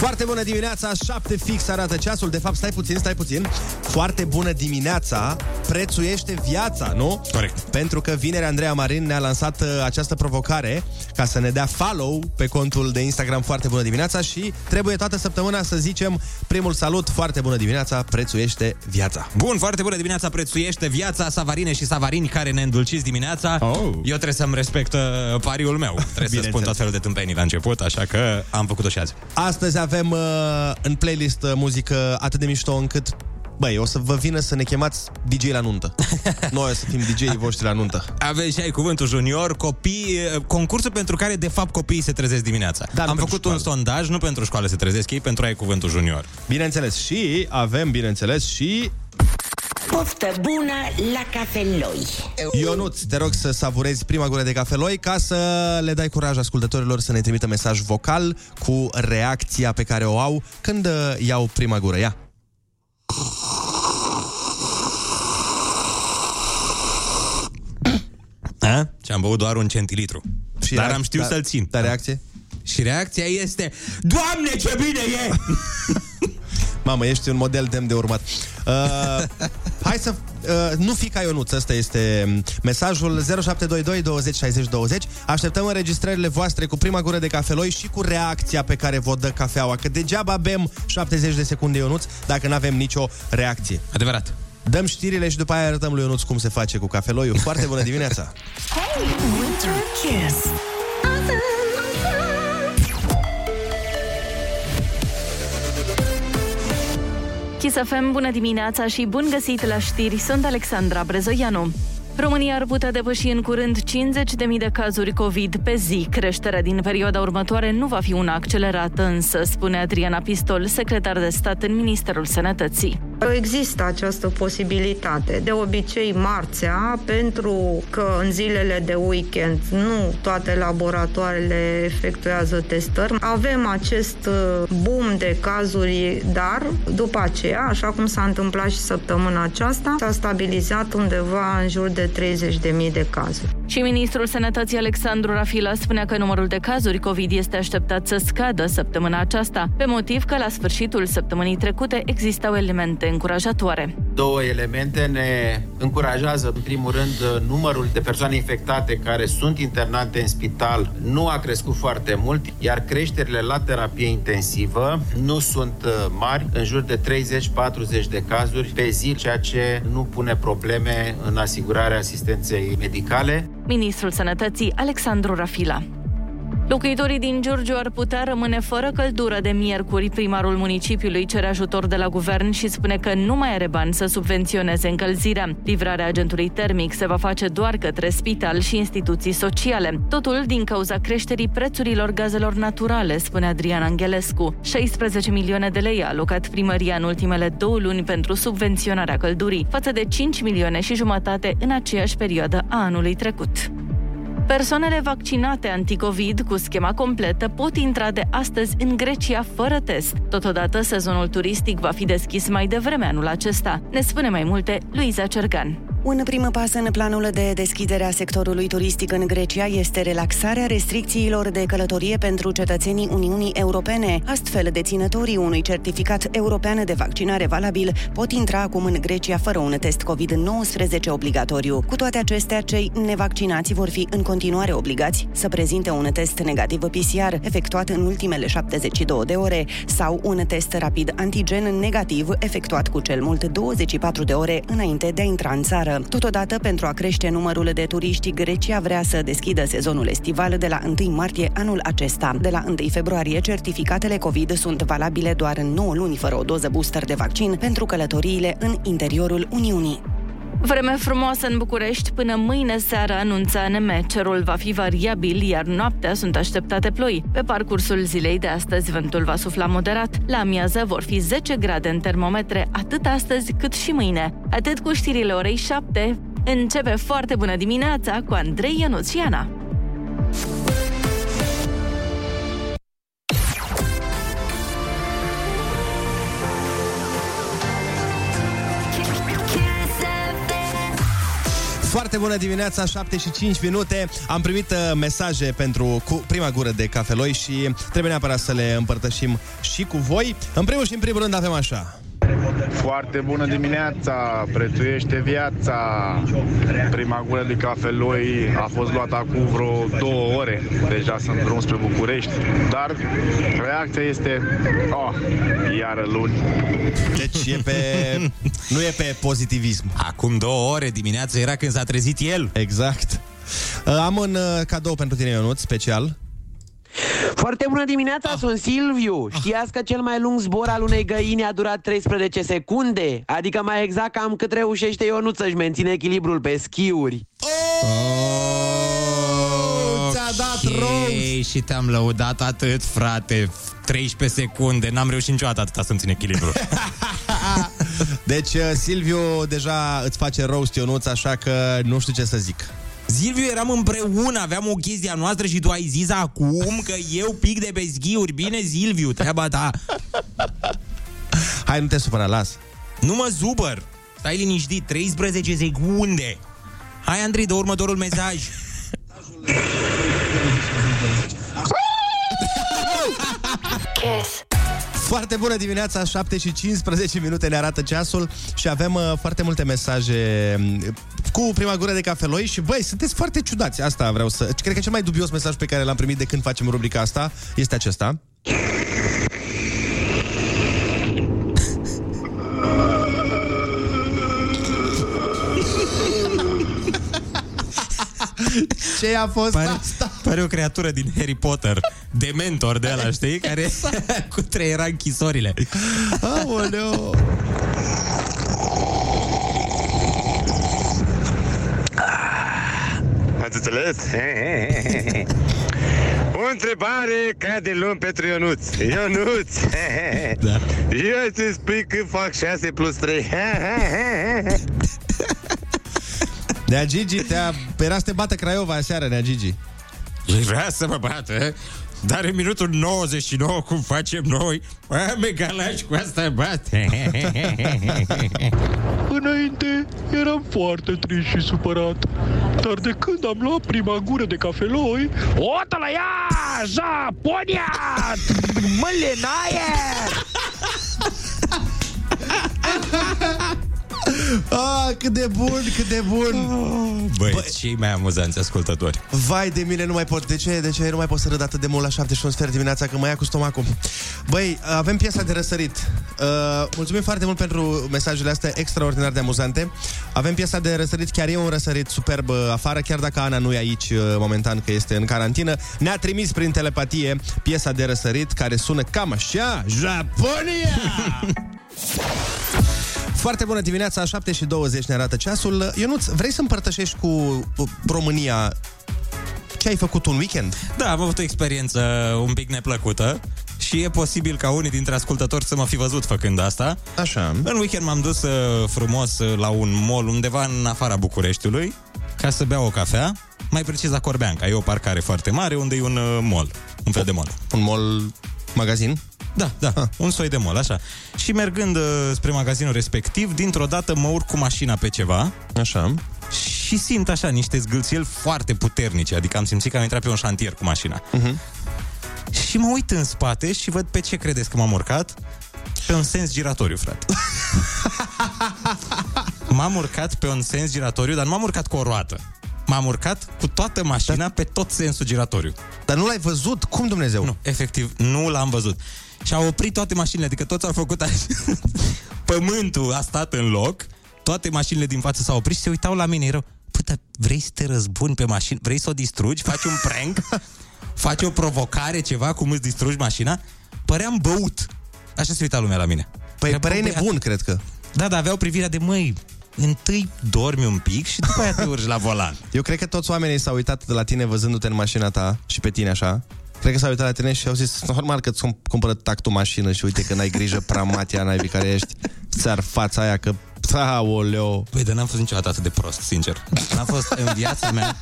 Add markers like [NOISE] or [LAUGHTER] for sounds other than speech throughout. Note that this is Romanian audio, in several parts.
Foarte bună dimineața, 7 fix arată ceasul. De fapt, stai puțin, stai puțin. Foarte bună dimineața, prețuiește viața, nu? Corect. Pentru că vineri Andreea Marin ne-a lansat uh, această provocare ca să ne dea follow pe contul de Instagram Foarte bună dimineața și trebuie toată săptămâna să zicem primul salut, Foarte bună dimineața, prețuiește viața. Bun, foarte bună dimineața, prețuiește viața, savarine și savarini care ne îndulciți dimineața. Oh. Eu trebuie să-mi respect uh, pariul meu. Trebuie să spun tot felul de tâmpenii la început, așa că am făcut-o și azi. Astăzi avem uh, în playlist uh, muzică atât de mișto încât Băi, o să vă vină să ne chemați DJ la nuntă. [LAUGHS] Noi o să fim DJ-ii voștri la nuntă. Aveți și ai cuvântul junior, copii, uh, concursul pentru care de fapt copiii se trezesc dimineața. Da, nu am pentru făcut un școală. sondaj, nu pentru școală se trezesc ei, pentru ai cuvântul junior. Bineînțeles, și avem, bineînțeles, și Poftă bună la cafeloi. Ionuț, te rog să savurezi prima gură de cafeloi ca să le dai curaj ascultătorilor să ne trimită mesaj vocal cu reacția pe care o au când uh, iau prima gură. Ia! A? Și am băut doar un centilitru. Și Dar reac- am știut da- să-l țin. Dar reacție? Și reacția este Doamne, ce bine e! [LAUGHS] Mamă, ești un model demn de urmat. Uh, [LAUGHS] hai să... Uh, nu fi ca Ionuț, ăsta este um, mesajul 0722 20 60 20. Așteptăm înregistrările voastre cu prima gură de cafeloi și cu reacția pe care vă dă cafeaua. Că degeaba bem 70 de secunde Ionuț dacă nu avem nicio reacție. Adevărat. Dăm știrile și după aia arătăm lui Ionuț cum se face cu cafeloiul. Foarte bună dimineața! [LAUGHS] Winter Kiss. Kiss FM, bună dimineața și bun găsit la știri, sunt Alexandra Brezoianu. România ar putea depăși în curând 50.000 de cazuri COVID pe zi. Creșterea din perioada următoare nu va fi una accelerată, însă, spune Adriana Pistol, secretar de stat în Ministerul Sănătății. Există această posibilitate. De obicei, marțea, pentru că în zilele de weekend nu toate laboratoarele efectuează testări, avem acest uh, boom de cazuri, dar după aceea, așa cum s-a întâmplat și săptămâna aceasta, s-a stabilizat undeva în jur de 30.000 de cazuri. Și ministrul Sănătății Alexandru Rafila spunea că numărul de cazuri COVID este așteptat să scadă săptămâna aceasta, pe motiv că la sfârșitul săptămânii trecute existau elemente încurajatoare. Două elemente ne încurajează, în primul rând, numărul de persoane infectate care sunt internate în spital nu a crescut foarte mult, iar creșterile la terapie intensivă nu sunt uh, mari, în jur de 30-40 de cazuri pe zi, ceea ce nu pune probleme în asigurarea asistenței medicale. Ministrul Sănătății Alexandru Rafila. Locuitorii din Giurgiu ar putea rămâne fără căldură de miercuri. Primarul municipiului cere ajutor de la guvern și spune că nu mai are bani să subvenționeze încălzirea. Livrarea agentului termic se va face doar către spital și instituții sociale. Totul din cauza creșterii prețurilor gazelor naturale, spune Adrian Angelescu. 16 milioane de lei a alocat primăria în ultimele două luni pentru subvenționarea căldurii, față de 5 milioane și jumătate în aceeași perioadă a anului trecut. Persoanele vaccinate anticovid cu schema completă pot intra de astăzi în Grecia fără test. Totodată, sezonul turistic va fi deschis mai devreme anul acesta. Ne spune mai multe Luiza Cergan. Un prim pas în planul de deschidere a sectorului turistic în Grecia este relaxarea restricțiilor de călătorie pentru cetățenii Uniunii Europene. Astfel, deținătorii unui certificat european de vaccinare valabil pot intra acum în Grecia fără un test COVID-19 obligatoriu. Cu toate acestea, cei nevaccinați vor fi în continuare obligați să prezinte un test negativ PCR efectuat în ultimele 72 de ore sau un test rapid antigen negativ efectuat cu cel mult 24 de ore înainte de a intra în țară. Totodată, pentru a crește numărul de turiști, Grecia vrea să deschidă sezonul estival de la 1 martie anul acesta. De la 1 februarie, certificatele COVID sunt valabile doar în 9 luni fără o doză booster de vaccin pentru călătoriile în interiorul Uniunii. Vreme frumoasă în București până mâine seară anunță ANM. Cerul va fi variabil, iar noaptea sunt așteptate ploi. Pe parcursul zilei de astăzi vântul va sufla moderat. La amiază vor fi 10 grade în termometre, atât astăzi cât și mâine. Atât cu știrile orei 7. Începe foarte bună dimineața cu Andrei Ionuțiana. Foarte Foarte bună dimineața, 7 și 5 minute. Am primit uh, mesaje pentru cu prima gură de cafeloi și trebuie neapărat să le împărtășim și cu voi. În primul și în primul rând avem așa. Foarte bună dimineața, prețuiește viața. Prima gură de cafeloi a fost luată acum vreo două ore. Deja sunt drum spre București. Dar reacția este, oh, iară luni. Deci e pe... [LAUGHS] nu e pe pozitivism. Acum două ore dimineața era când s-a trezit el. Exact. Uh, Am un uh, cadou pentru tine, Ionut, special. Foarte bună dimineața, sunt Silviu. Știați că cel mai lung zbor al unei găini a durat 13 secunde? Adică mai exact cam cât reușește Ionut să-și menține echilibrul pe schiuri. Ți-a dat Ei, și te-am lăudat atât, frate. 13 secunde, n-am reușit niciodată atâta să-mi țin echilibru. [LAUGHS] Deci uh, Silviu deja îți face roast Ionuț, așa că nu știu ce să zic. Silviu, eram împreună, aveam o chestie a noastră și tu ai zis acum că eu pic de pe schiuri. Bine, Silviu, treaba ta. Hai, nu te supăra, las. Nu mă supăr. Stai liniștit, 13 secunde. Hai, Andrei, de următorul mesaj. Kiss. Foarte bună dimineața, 7 și 15 minute ne arată ceasul și avem uh, foarte multe mesaje mm, cu prima gură de cafeloi și băi, sunteți foarte ciudați. Asta vreau să... Cred că cel mai dubios mesaj pe care l-am primit de când facem rubrica asta este acesta. [LAUGHS] Ce a fost Pare, asta? pare o creatură din Harry Potter, de mentor de ăla, știi? Care [LAUGHS] cu treiera închisorile. Aoleo! Ați înțeles? O întrebare ca de luăm pentru Ionuț. Ionuț! Da. Eu ți spui că fac 6 plus 3. [LAUGHS] Nea Gigi, te-a... era să te bată Craiova aseară, Nea Gigi. El vrea să mă bată, dar în minutul 99, cum facem noi, am egalași cu asta bate. [LAUGHS] Înainte eram foarte trist și supărat, dar de când am luat prima gură de cafeloi, Ota la ea! Japonia! [LAUGHS] Mălenaie! Ah, cât de bun, cât de bun! Băi, Băi, cei mai amuzanți ascultători. Vai de mine, nu mai pot. De ce? De ce nu mai pot să râd atât de mult la 7 și un sfert dimineața că mă ia cu stomacul? Băi, avem piesa de răsărit. Uh, mulțumim foarte mult pentru mesajele astea extraordinar de amuzante. Avem piesa de răsărit, chiar e un răsărit superb uh, afară, chiar dacă Ana nu e aici uh, momentan, că este în carantină. Ne-a trimis prin telepatie piesa de răsărit care sună cam așa. Japonia! [LAUGHS] Foarte bună dimineața, 7 și 20 ne arată ceasul. Ionuț, vrei să împărtășești cu uh, România ce ai făcut un weekend? Da, am avut o experiență un pic neplăcută și e posibil ca unii dintre ascultători să mă fi văzut făcând asta. Așa. În weekend m-am dus uh, frumos uh, la un mall undeva în afara Bucureștiului ca să beau o cafea, mai precis la Corbeanca. E o parcare foarte mare unde e un uh, mall, un fel de mall. Un mall magazin? Da, da, Ah. un soi de mall, așa. Și mergând uh, spre magazinul respectiv, dintr-o dată mă urc cu mașina pe ceva Așa. și simt așa niște zgâlțieli foarte puternice, adică am simțit că am intrat pe un șantier cu mașina. Uh-huh. Și mă uit în spate și văd pe ce credeți că m-am urcat? Pe un sens giratoriu, frate. [LAUGHS] m-am urcat pe un sens giratoriu, dar nu m-am urcat cu o roată. M-am urcat cu toată mașina da. pe tot sensul giratoriu. Dar nu l-ai văzut? Cum Dumnezeu? Nu, efectiv, nu l-am văzut. Și au oprit toate mașinile, adică toți au făcut așa. [LAUGHS] Pământul a stat în loc, toate mașinile din față s-au oprit și se uitau la mine. Erau, păi, dar vrei să te răzbuni pe mașină? Vrei să o distrugi? Faci un prank? [LAUGHS] Faci o provocare, ceva, cum îți distrugi mașina? Păream băut. Așa se uita lumea la mine. Păi Era păreai băiat. nebun, cred că. Da, da, aveau privirea de măi, întâi dormi un pic și după aia te urci la volan. Eu cred că toți oamenii s-au uitat de la tine văzându-te în mașina ta și pe tine așa. Cred că s-au uitat la tine și au zis, normal că îți cum- cumpără tactul mașină și uite că n-ai grijă prea matia naibii care ești. Ți-ar fața aia că... Aoleo. Păi, dar n-am fost niciodată atât de prost, sincer. N-am fost în viața mea.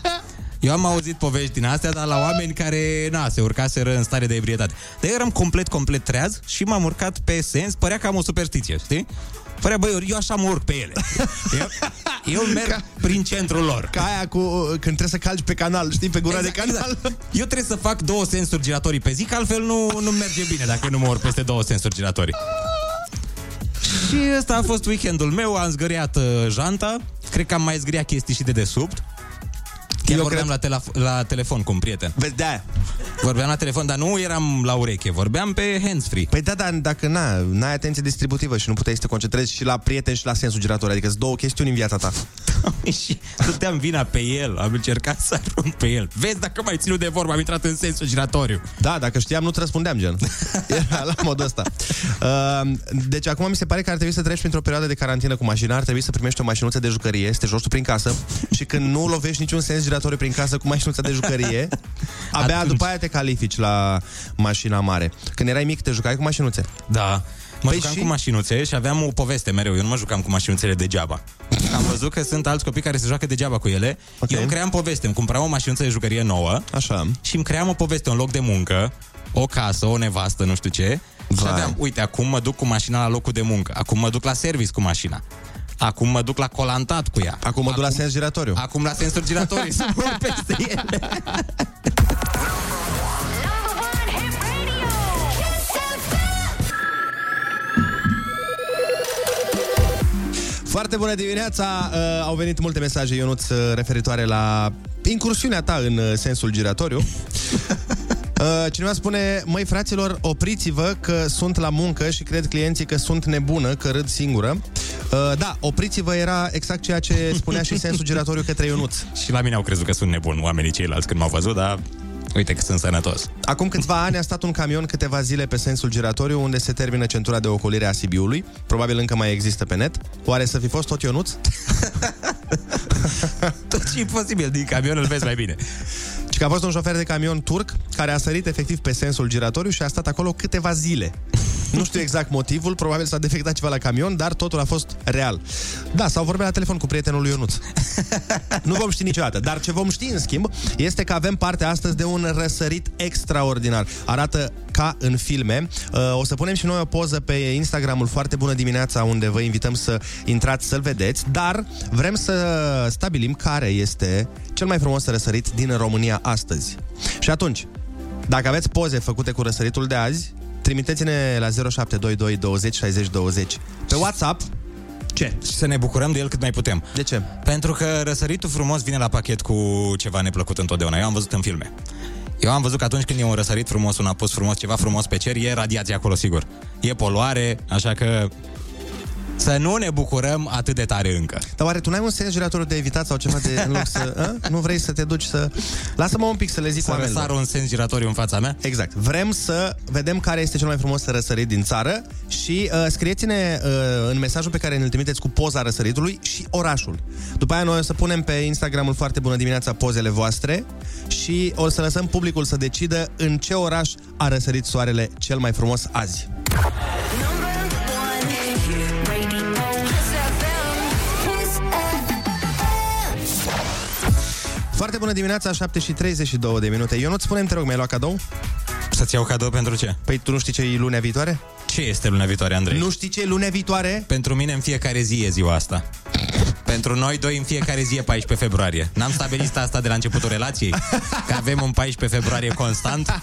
Eu am auzit povești din astea, dar la oameni care, na, se urcaseră în stare de ebrietate. Dar eu eram complet, complet treaz și m-am urcat pe sens, părea că am o superstiție, știi? Părea, băi, eu așa mă urc pe ele. Eu, eu merg ca, prin centrul lor. Ca aia cu când trebuie să calci pe canal, știi, pe gura Exact, de canal. exact. Eu trebuie să fac două sensuri giratorii pe zi, că altfel nu, nu merge bine dacă nu mă urc peste două sensuri giratorii. Și ăsta a fost weekendul meu, am zgăriat uh, janta, cred că am mai zgăriat chestii și de desubt. Chiar Eu vorbeam cred- la, telef- la telefon cu un prieten. Vezi, de Vorbeam la telefon, dar nu eram la ureche, vorbeam pe hands-free. Păi da, dar dacă na, n-ai atenție distributivă și nu puteai să te concentrezi și la prieteni și la sensul girator, adică sunt două chestiuni în viața ta. și dăteam vina pe el, am încercat să arunc pe el. Vezi dacă mai ținut de vorbă, am intrat în sensul giratoriu. Da, dacă știam, nu-ți răspundeam, gen. [LAUGHS] Era la modul ăsta. Uh, deci acum mi se pare că ar trebui să treci printr-o perioadă de carantină cu mașina, ar trebui să primești o mașinuță de jucărie, să te joci tu prin casă și când nu lovești niciun sens giratoriu prin casă cu mașinuța de jucărie, [LAUGHS] abia Atunci. după aia te califici la mașina mare. Când erai mic, te jucai cu mașinuțe. Da. Mă Păi jucam și- cu mașinuțe și aveam o poveste mereu. Eu nu mă jucam cu mașinuțele degeaba. Am văzut că sunt alți copii care se joacă degeaba cu ele. Ok. Eu îmi cream poveste. Îmi cumpăram o mașinuță de jucărie nouă Așa. și îmi cream o poveste, un loc de muncă, o casă, o nevastă, nu știu ce. Și Vai. aveam, uite, acum mă duc cu mașina la locul de muncă. Acum mă duc la service cu mașina. Acum mă duc la colantat cu ea. Acum mă duc la sens giratoriu. Acum la sensuri giratorii să mă urc peste ele. Foarte bună dimineața! Uh, au venit multe mesaje, Ionuț, uh, referitoare la incursiunea ta în uh, sensul giratoriu. [LAUGHS] Uh, cineva spune, măi fraților, opriți-vă că sunt la muncă și cred clienții că sunt nebună, că râd singură. Uh, da, opriți-vă era exact ceea ce spunea și sensul [LAUGHS] giratoriu către Ionuț. și la mine au crezut că sunt nebun oamenii ceilalți când m-au văzut, dar uite că sunt sănătos. Acum câțiva ani a stat un camion câteva zile pe sensul giratoriu unde se termină centura de ocolire a Sibiului. Probabil încă mai există pe net. Oare să fi fost tot Ionuț? [LAUGHS] Tot ce e posibil din camion îl vezi mai bine. Și că a fost un șofer de camion turc care a sărit efectiv pe sensul giratoriu și a stat acolo câteva zile. Nu știu exact motivul, probabil s-a defectat ceva la camion, dar totul a fost real. Da, sau vorbea la telefon cu prietenul lui Ionuț. nu vom ști niciodată, dar ce vom ști în schimb este că avem parte astăzi de un răsărit extraordinar. Arată ca în filme. Uh, O să punem și noi o poză pe Instagramul Foarte Bună Dimineața, unde vă invităm să intrați să-l vedeți, dar vrem să stabilim care este cel mai frumos răsărit din România astăzi. Și atunci, dacă aveți poze făcute cu răsăritul de azi, trimiteți-ne la 0722 20 60 20 pe WhatsApp. Ce? Și să ne bucurăm de el cât mai putem. De ce? Pentru că răsăritul frumos vine la pachet cu ceva neplăcut întotdeauna. Eu am văzut în filme. Eu am văzut că atunci când e un răsărit frumos, un apus frumos, ceva frumos pe cer, e radiație acolo, sigur. E poluare, așa că să nu ne bucurăm atât de tare încă. Dar oare tu n-ai un sens giratoriu de evitat sau ceva de în loc să... A? [LAUGHS] Nu vrei să te duci să... Lasă-mă un pic să le zic Să oamenilor. răsară un sens giratoriu în fața mea? Exact. Vrem să vedem care este cel mai frumos răsărit din țară și uh, scrieți-ne uh, în mesajul pe care ne-l trimiteți cu poza răsăritului și orașul. După aia noi o să punem pe Instagramul foarte bună dimineața pozele voastre și o să lăsăm publicul să decidă în ce oraș a răsărit soarele cel mai frumos azi. Foarte bună dimineața, 7 și 32 de minute. Eu nu-ți spunem, te rog, mi-ai luat cadou? Să-ți iau cadou pentru ce? Păi tu nu știi ce e lunea viitoare? Ce este luna viitoare, Andrei? Nu știi ce e lunea viitoare? Pentru mine în fiecare zi e ziua asta. Pentru noi doi în fiecare zi e 14 februarie. N-am stabilit asta de la începutul relației? Că avem un 14 februarie constant? [LAUGHS]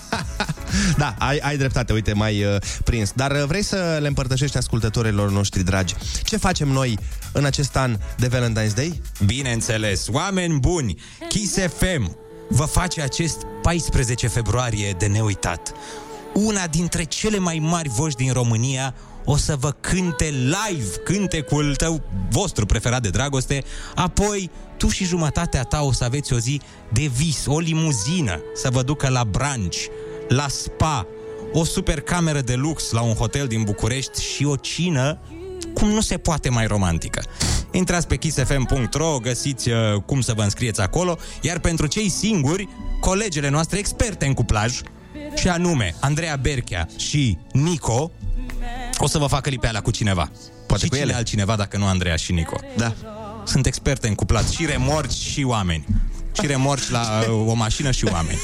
Da, ai, ai dreptate, uite, mai uh, prins. Dar uh, vrei să le împărtășești ascultătorilor noștri dragi? Ce facem noi în acest an de Valentine's Day? Bineînțeles, oameni buni, Kiss FM vă face acest 14 februarie de neuitat. Una dintre cele mai mari voci din România o să vă cânte live cântecul tău vostru preferat de dragoste, apoi tu și jumătatea ta o să aveți o zi de vis, o limuzină să vă ducă la brunch, la spa, o super cameră de lux la un hotel din București și o cină cum nu se poate mai romantică. Intrați pe kissfm.ro, găsiți uh, cum să vă înscrieți acolo, iar pentru cei singuri, colegele noastre experte în cuplaj, și anume Andreea Berchea și Nico, o să vă facă lipeala cu cineva. Poate și cu cine ele. altcineva dacă nu Andreea și Nico. Da. Sunt experte în cuplat, și remorci și oameni. Și remorci la uh, o mașină și oameni.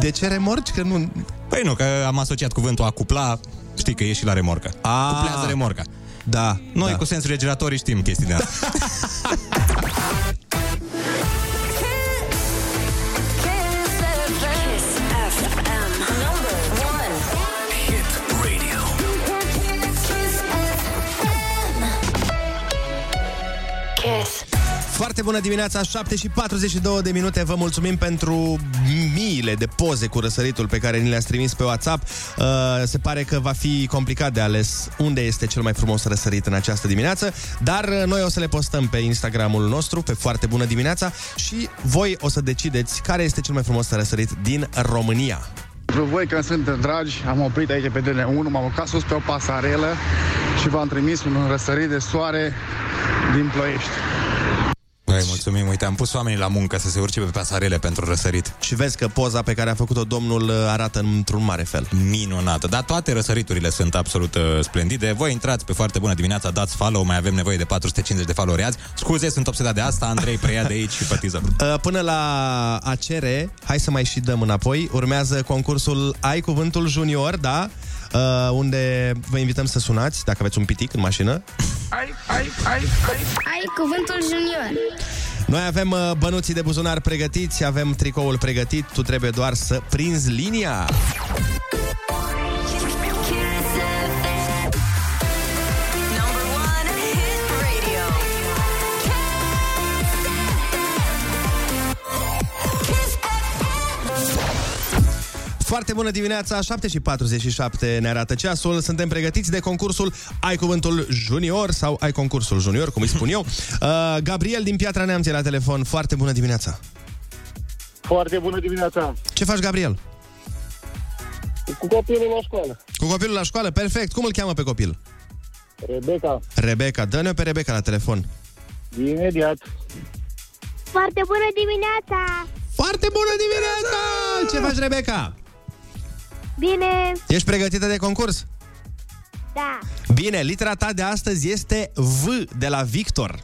De ce remorci? Că nu... Păi nu, că am asociat cuvântul a cupla, știi că e și la remorcă. A. Cuplează remorca. Da. Noi da. cu sensurile giratorii știm chestiile astea. [LAUGHS] Foarte bună dimineața, 7 și 42 de minute. Vă mulțumim pentru miile de poze cu răsăritul pe care ni le-ați trimis pe WhatsApp. Uh, se pare că va fi complicat de ales unde este cel mai frumos răsărit în această dimineață, dar uh, noi o să le postăm pe Instagramul nostru, pe Foarte bună dimineața și voi o să decideți care este cel mai frumos răsărit din România. Pentru voi când sunteți dragi, am oprit aici pe DN1, m-am urcat sus pe o pasarelă și v-am trimis un răsărit de soare din Ploiești. Băi, mulțumim. Uite, am pus oamenii la muncă să se urce pe pasarele pentru răsărit. Și vezi că poza pe care a făcut-o domnul uh, arată într-un mare fel. Minunată. Dar toate răsăriturile sunt absolut uh, splendide. Voi intrați pe foarte bună dimineața, dați follow, mai avem nevoie de 450 de followeri azi. Scuze, sunt obsedat de asta, Andrei preia de aici și pătiză. [LAUGHS] Uh, Până la a cere, hai să mai și dăm înapoi, urmează concursul Ai Cuvântul Junior, da? Uh, unde vă invităm să sunați, dacă aveți un pitic în mașină. Ai, ai, ai, ai. Ai cuvântul junior. Noi avem uh, bănuții de buzunar pregătiți, avem tricoul pregătit, tu trebuie doar să prinzi linia. Foarte bună dimineața, 7 și 47 ne arată ceasul. Suntem pregătiți de concursul Ai Cuvântul Junior sau Ai Concursul Junior, cum îi spun eu. [LAUGHS] Uh, Gabriel din Piatra Neamț e la telefon. Foarte bună dimineața. Foarte bună dimineața. Ce faci, Gabriel? Cu copilul la școală. Cu copilul la școală? Perfect. Cum îl cheamă pe copil? Rebecca. Rebecca. Dă-ne pe Rebecca la telefon. Imediat. Foarte bună dimineața! Foarte bună dimineața! Ce faci, Rebecca? Bine, Ești pregătită de concurs? da. Bine, litera ta de astăzi este V de la Victor.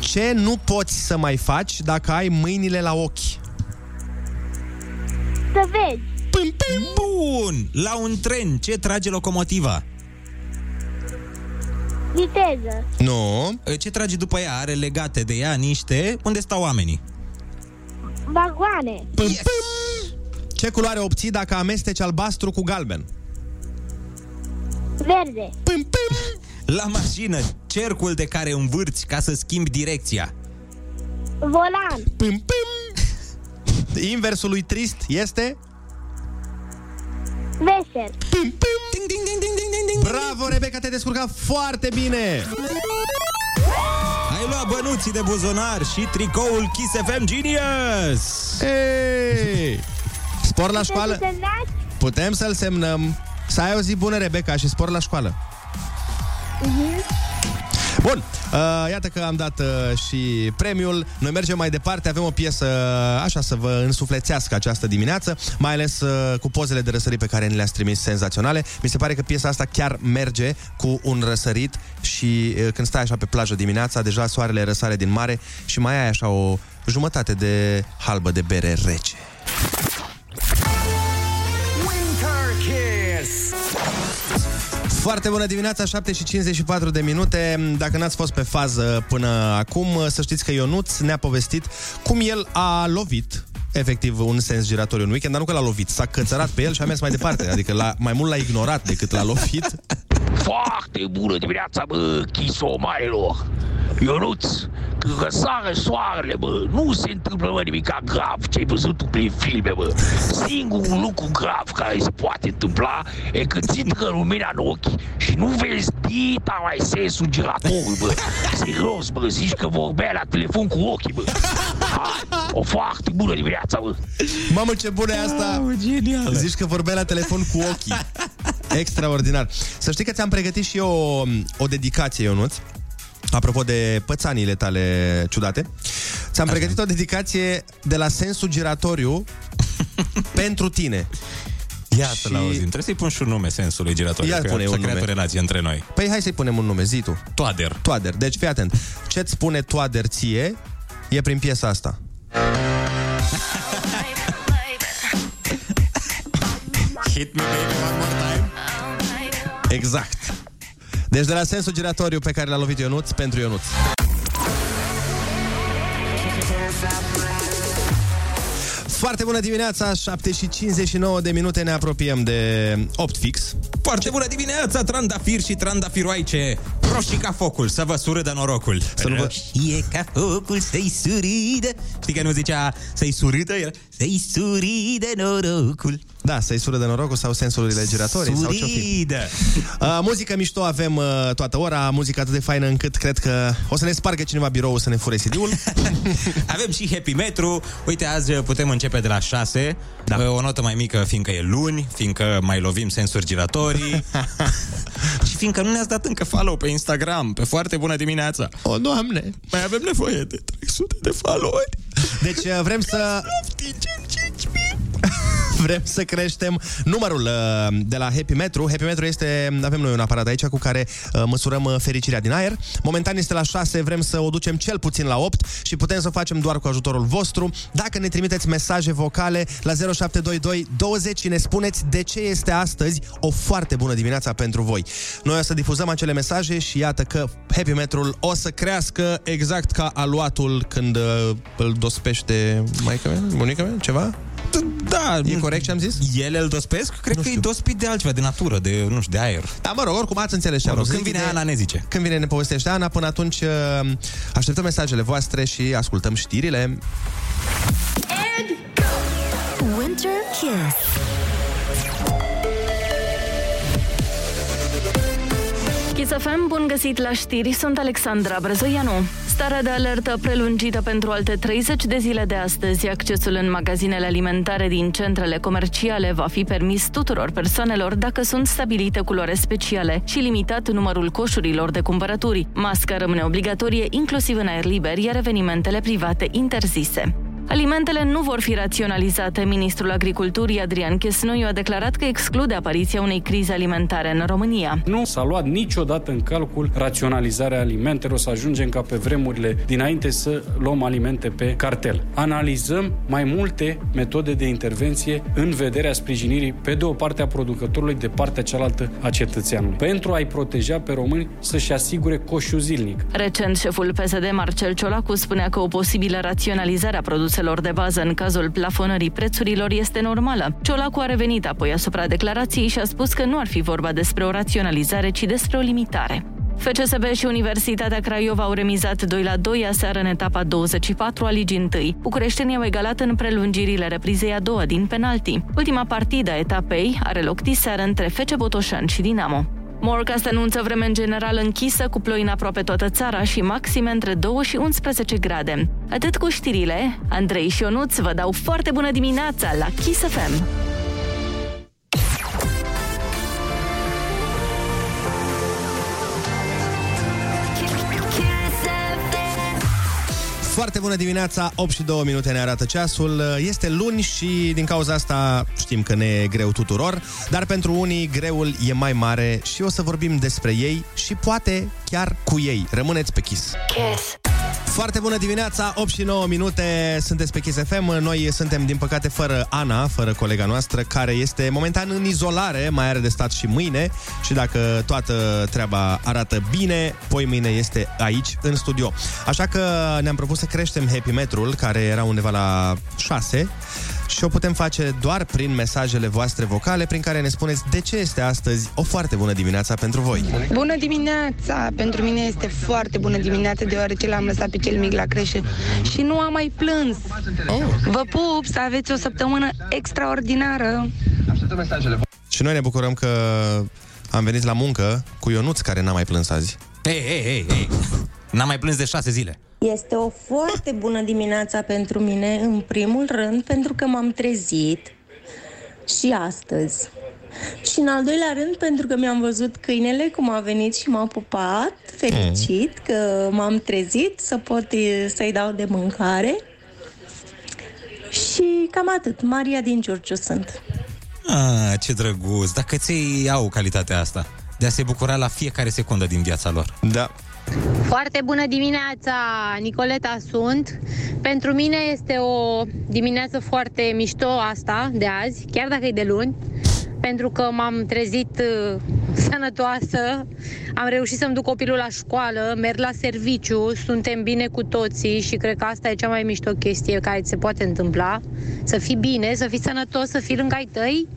Ce nu poți să mai faci dacă ai mâinile la ochi? Să vezi. Pim, pim. Bun! La un tren, ce trage locomotiva? Viteză. Nu. Ce trage după ea? Are legate de ea niște... Unde stau oamenii? Vagoane. Pim, pim. Ce culoare obții dacă amesteci albastru cu galben? Verde. Pim, pim. La mașină, cercul de care învârți ca să schimbi direcția. Volan. Pim, pim. Inversul lui trist este? Vesel. Pim, pim. Ding, ding, ding, ding, ding, ding. Bravo, Rebecca, te-ai descurcat foarte bine! Ai luat bănuții de buzunar și tricoul Kiss FM Genius! Hey! Spor la școală? Să semnați? Putem să-l semnăm. Să ai o zi bună, Rebecca, și spor la școală. Bun, uh, iată că am dat uh, și premiul. Noi mergem mai departe, avem o piesă uh, așa să vă însuflețească această dimineață, mai ales uh, cu pozele de răsărit pe care ni le-ați trimis senzaționale. Mi se pare că piesa asta chiar merge cu un răsărit și uh, când stai așa pe plajă dimineața, deja soarele răsare din mare și mai ai așa o jumătate de halbă de bere rece. Foarte bună dimineața, 7 și 54 de minute. Dacă n-ați fost pe fază până acum, să știți că Ionuț ne-a povestit cum el a lovit efectiv un sens giratoriu în weekend, dar nu că l-a lovit, s-a cățărat pe el și a mers mai departe, adică l-a, mai mult l-a ignorat decât l-a lovit. [LAUGHS] Foarte bună dimineața, bă, chisomarilor! Ionuț, când răsare soarele, bă, nu se întâmplă, bă, nimic grav ce ai văzut tu prin filme, bă. Singurul lucru grav care se poate întâmpla e că ți intră lumina în ochi și nu vezi dita mai sensul giratorului, bă. Serios, bă, zici că vorbea la telefon cu ochii, bă. Hai, o foarte bună dimineața, bă. Mamă, ce bună e asta! Oh, genial! Zici că vorbea la telefon cu ochii. Extraordinar. Să știi că ți-am pregătit și eu o, o dedicație, Ionuț. Apropo de pățanile tale ciudate, ți-am Așa. pregătit o dedicație de la sensul giratoriu [LAUGHS] pentru tine. Iată, și... la auzim. Trebuie să-i pun și un nume sensului giratoriu. Ia pune un nume. o relație între noi. Păi hai să-i punem un nume, zi tu. Toader. Toader. Deci fii atent. Ce-ți spune Toader ție e prin piesa asta. Hit me baby one more time. Exact. Deci de la sensul giratoriu pe care l-a lovit Ionuț pentru Ionuț. Foarte bună dimineața, 7 și 59 de minute ne apropiem de 8 fix. Foarte bună dimineața, trandafir și trandafiroaice Roșii ca focul, să vă surâdă norocul Să nu vă- Roșie ca focul, să-i surâdă Știi că nu zicea să-i surâdă? Era să-i surâdă norocul Da, să-i sură de norocul sau sensurile giratorii sau ce-o fi. Suridă Uh, muzică mișto avem uh, toată ora, muzică atât de faină încât cred că o să ne spargă cineva biroul să ne fure CD-ul. [LAUGHS] Avem și Happy Metru Uite, azi putem începe de la 6 da. O notă mai mică fiindcă e luni Fiindcă mai lovim sensuri giratorii [LAUGHS] Și fiindcă nu ne-ați dat încă follow pe Instagram Pe foarte bună dimineața O, Doamne! Mai avem nevoie de 300 de follow-uri Deci uh, vrem să... Vrem să creștem numărul uh, de la Happy Metru. Happy Metru este, avem noi un aparat aici cu care uh, măsurăm uh, fericirea din aer. Momentan este la 6, vrem să o ducem cel puțin la 8 și putem să o facem doar cu ajutorul vostru. Dacă ne trimiteți mesaje vocale la 0722 20 și ne spuneți de ce este astăzi o foarte bună dimineața pentru voi. Noi o să difuzăm acele mesaje și iată că Happy Metrul o să crească exact ca aluatul când uh, îl dospește maica mea, bunica mea, ceva? Da, E corect ce am zis? Ele îl dospesc? Cred că e dospit de altceva, de natură, de, nu știu, de aer. Da, mă rog, oricum ați înțeles ce Mă am rog, vrut să când zic. vine De- Ana ne zice. Când vine ne povestește Ana, până atunci uh, așteptăm mesajele voastre și ascultăm știrile. Winter Kiss. Kiss FM, bun găsit la știri, sunt Alexandra Brezoianu. Starea de alertă prelungită pentru alte 30 de zile de astăzi. Accesul în magazinele alimentare din centrele comerciale va fi permis tuturor persoanelor dacă sunt stabilite culoare speciale și limitat numărul coșurilor de cumpărături. Masca rămâne obligatorie inclusiv în aer liber, iar evenimentele private interzise. Alimentele nu vor fi raționalizate. Ministrul Agriculturii Adrian Chesnoiu a declarat că exclude apariția unei crize alimentare în România. Nu s-a luat niciodată în calcul raționalizarea alimentelor, să ajungem ca pe vremurile dinainte să luăm alimente pe cartel. Analizăm mai multe metode de intervenție în vederea sprijinirii pe de o parte a producătorului, de partea cealaltă a cetățeanului. Pentru a-i proteja pe români să-și asigure coșul zilnic. Recent, șeful PSD Marcel Ciolacu spunea că o posibilă raționalizare a produselor de bază în cazul plafonării prețurilor este normală. Ciolacu a revenit apoi asupra declarației și a spus că nu ar fi vorba despre o raționalizare, ci despre o limitare. FCSB și Universitatea Craiova au remizat 2 la 2 aseară în etapa 24 a ligii 1. Bucureștenii au egalat în prelungirile reprizei a doua din penalti. Ultima partidă a etapei are loc diseară între FC Botoșani și Dinamo. Morcast anunță vreme în general închisă, cu ploi în aproape toată țara și maxime între 2 și 11 grade. Atât cu știrile, Andrei și Ionuț vă dau foarte bună dimineața la Kiss FM. Foarte bună dimineața, 8 și 2 minute ne arată ceasul. Este luni și din cauza asta știm că ne e greu tuturor, dar pentru unii greul e mai mare și o să vorbim despre ei și poate chiar cu ei. Rămâneți pe Kiss. Kiss. Foarte bună dimineața, 8 și 9 minute, sunteți pe Kiss FM. Noi suntem, din păcate, fără Ana, fără colega noastră, care este momentan în izolare, mai are de stat și mâine. Și dacă toată treaba arată bine, poi mâine este aici, în studio. Așa că ne-am propus să creștem Happy Metrul, care era undeva la 6, și o putem face doar prin mesajele voastre vocale, prin care ne spuneți de ce este astăzi o foarte bună dimineața pentru voi. Bună dimineața! Pentru mine este foarte bună dimineața deoarece l-am lăsat pe cel mic la creșă și nu am mai plâns. Oh. Vă pup să aveți o săptămână extraordinară! Și noi ne bucurăm că am venit la muncă cu Ionuț, care n-a mai plâns azi. Ei, ei, ei, ei. N-am mai plâns de șase zile. Este o foarte bună dimineața pentru mine, în primul rând, pentru că m-am trezit și astăzi. Și în al doilea rând, pentru că mi-am văzut câinele cum a venit și m-a pupat, fericit că m-am trezit să pot e, să-i dau de mâncare. Și cam atât. Maria din Giurgiu sunt. Ah, ce drăguț. Dacă ți au calitatea asta de a se bucura la fiecare secundă din viața lor. Da. Foarte bună dimineața, Nicoleta sunt. Pentru mine este o dimineață foarte mișto asta de azi, chiar dacă e de luni. pentru că m-am trezit uh, sănătoasă, am reușit să-mi duc copilul la școală, merg la serviciu, suntem bine cu toții și cred că asta e cea mai mișto chestie care ți se poate întâmpla. Să fii bine, să fii sănătos, să fii lângă ai tăi.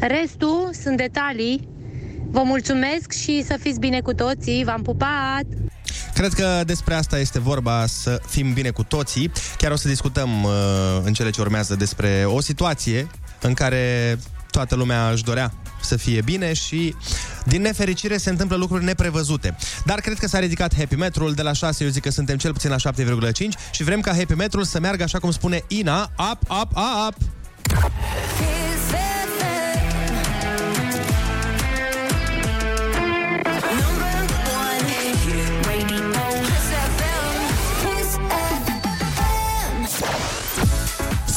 Restul sunt detalii. Vă mulțumesc și să fiți bine cu toții. V-am pupat! Cred că despre asta este vorba, să fim bine cu toții. Chiar o să discutăm uh, în cele ce urmează despre o situație în care toată lumea își dorea să fie bine și din nefericire se întâmplă lucruri neprevăzute. Dar cred că s-a ridicat Happy Metrul de la 6, eu zic că suntem cel puțin la 7,5 și vrem ca Happy Metrul să meargă așa cum spune Ina, up, up, up.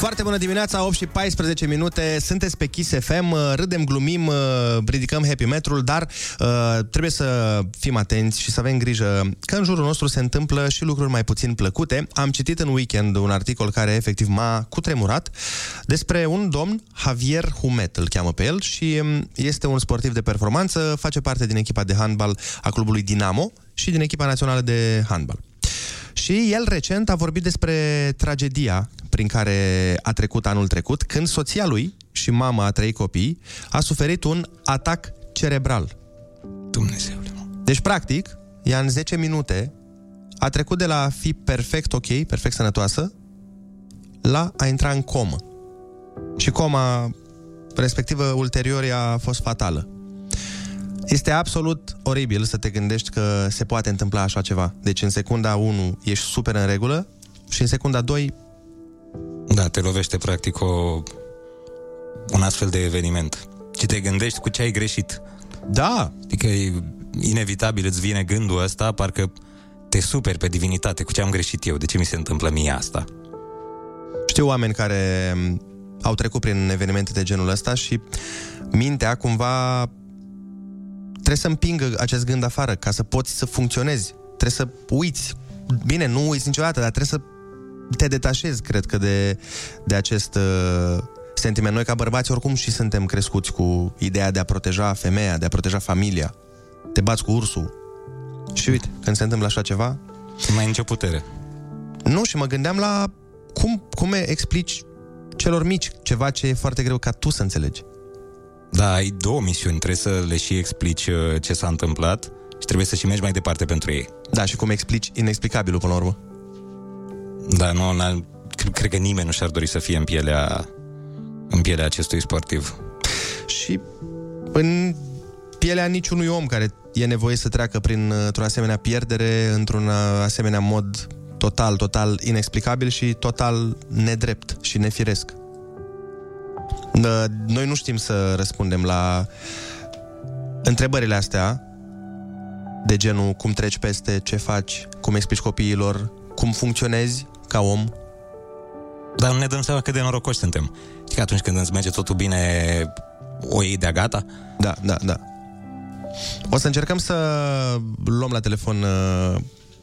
Foarte bună dimineața, 8 și 14 minute, sunteți pe Kiss FM, râdem, glumim, ridicăm happy metrul, dar uh, trebuie să fim atenți și să avem grijă că în jurul nostru se întâmplă și lucruri mai puțin plăcute. Am citit în weekend un articol care efectiv m-a cutremurat despre un domn, Javier Humet îl cheamă pe el și um, este un sportiv de performanță, face parte din echipa de handbal a clubului Dinamo și din echipa națională de handbal. Și el recent a vorbit despre tragedia prin care a trecut anul trecut, când soția lui și mama a trei copii a suferit un atac cerebral. Dumnezeu. Deci, practic, ea în 10 minute a trecut de la a fi perfect ok, perfect sănătoasă, la a intra în comă. Și coma respectivă ulterior a fost fatală. Este absolut oribil să te gândești că se poate întâmpla așa ceva. Deci în secunda 1 ești super în regulă și în secunda 2 Da, te lovește practic o, un astfel de eveniment. Și te gândești cu ce ai greșit. Da. Adică e inevitabil îți vine gândul ăsta, parcă te superi pe divinitate. Cu ce am greșit eu? De ce mi se întâmplă mie asta? Știu oameni care m, au trecut prin evenimente de genul ăsta și mintea cumva trebuie să împingă acest gând afară ca să poți să funcționezi. Trebuie să uiți. Bine, nu uiți niciodată, dar trebuie să te detașezi, cred că, de, de acest uh, sentiment. Noi, ca bărbați, oricum și suntem crescuți cu ideea de a proteja femeia, de a proteja familia. Te bați cu ursul. Și uite, când se întâmplă așa ceva... Nu mai ai nicio putere. Nu, și mă gândeam la cum, cum explici celor mici ceva ce e foarte greu ca tu să înțelegi. Da, ai două misiuni. Trebuie să le și explici uh, ce s-a întâmplat și trebuie să și mergi mai departe pentru ei. Da, și cum explici inexplicabilul până la urmă. Da, nu, n cred, cred că nimeni nu și-ar dori să fie în pielea, în pielea acestui sportiv. Și în pielea niciunui om care e nevoie să treacă printr-o asemenea pierdere, într-un asemenea mod total, total inexplicabil și total nedrept și nefiresc. Nă- Noi nu știm să răspundem la întrebările astea de genul cum treci peste, ce faci, cum explici copiilor, cum funcționezi ca om. Dar nu ne dăm seama cât de norocoși suntem. Și că atunci când îți merge totul bine, o iei de-a gata? Da, da, da. O să încercăm să luăm la telefon uh,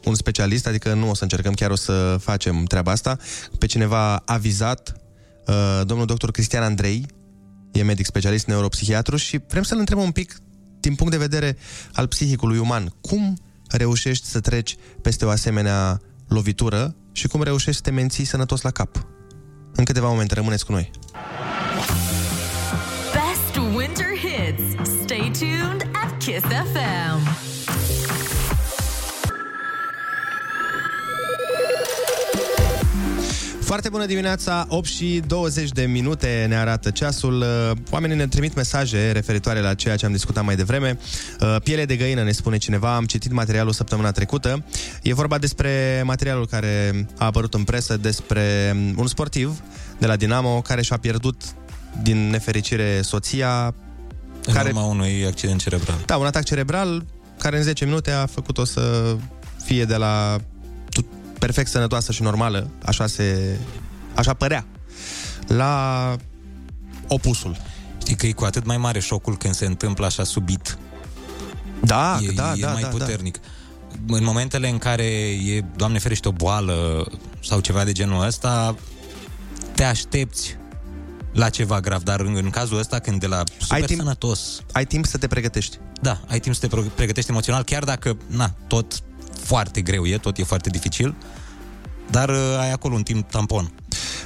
un specialist, adică nu o să încercăm, chiar o să facem treaba asta, pe cineva avizat, uh, domnul doctor Cristian Andrei, e medic specialist neuropsihiatru și vrem să-l întrebăm un pic din punct de vedere al psihicului uman. Cum reușești să treci peste o asemenea lovitură și cum reușești să te menții sănătos la cap? În câteva momente rămâneți cu noi. Best winter hits. Stay tuned at Kiss FM. Foarte bună dimineața, 8 și 20 de minute ne arată ceasul. Uh, Oamenii ne trimit mesaje referitoare la ceea ce am discutat mai devreme. Uh, Piele de găină, ne spune cineva, am citit materialul săptămâna trecută. E vorba despre materialul care a apărut în presă despre um, un sportiv de la Dinamo care și-a pierdut din nefericire soția În care urma unui accident cerebral. da, un atac cerebral care în 10 minute a făcut-o să fie de la tu- perfect sănătoasă și normală, așa se așa părea, la opusul. Știi că e cu atât mai mare șocul când se întâmplă așa subit. Da, e, da, e da, mai da, puternic. În momentele în care e, Doamne ferește, o boală sau ceva de genul ăsta, te aștepți la ceva grav, dar în, în cazul ăsta când de la super Ai timp- sănătos... Ai timp să te pregătești. Da, ai timp să te pro- pregătești emoțional, chiar dacă, na, tot foarte greu e, tot e foarte dificil, dar uh, ai acolo un timp tampon.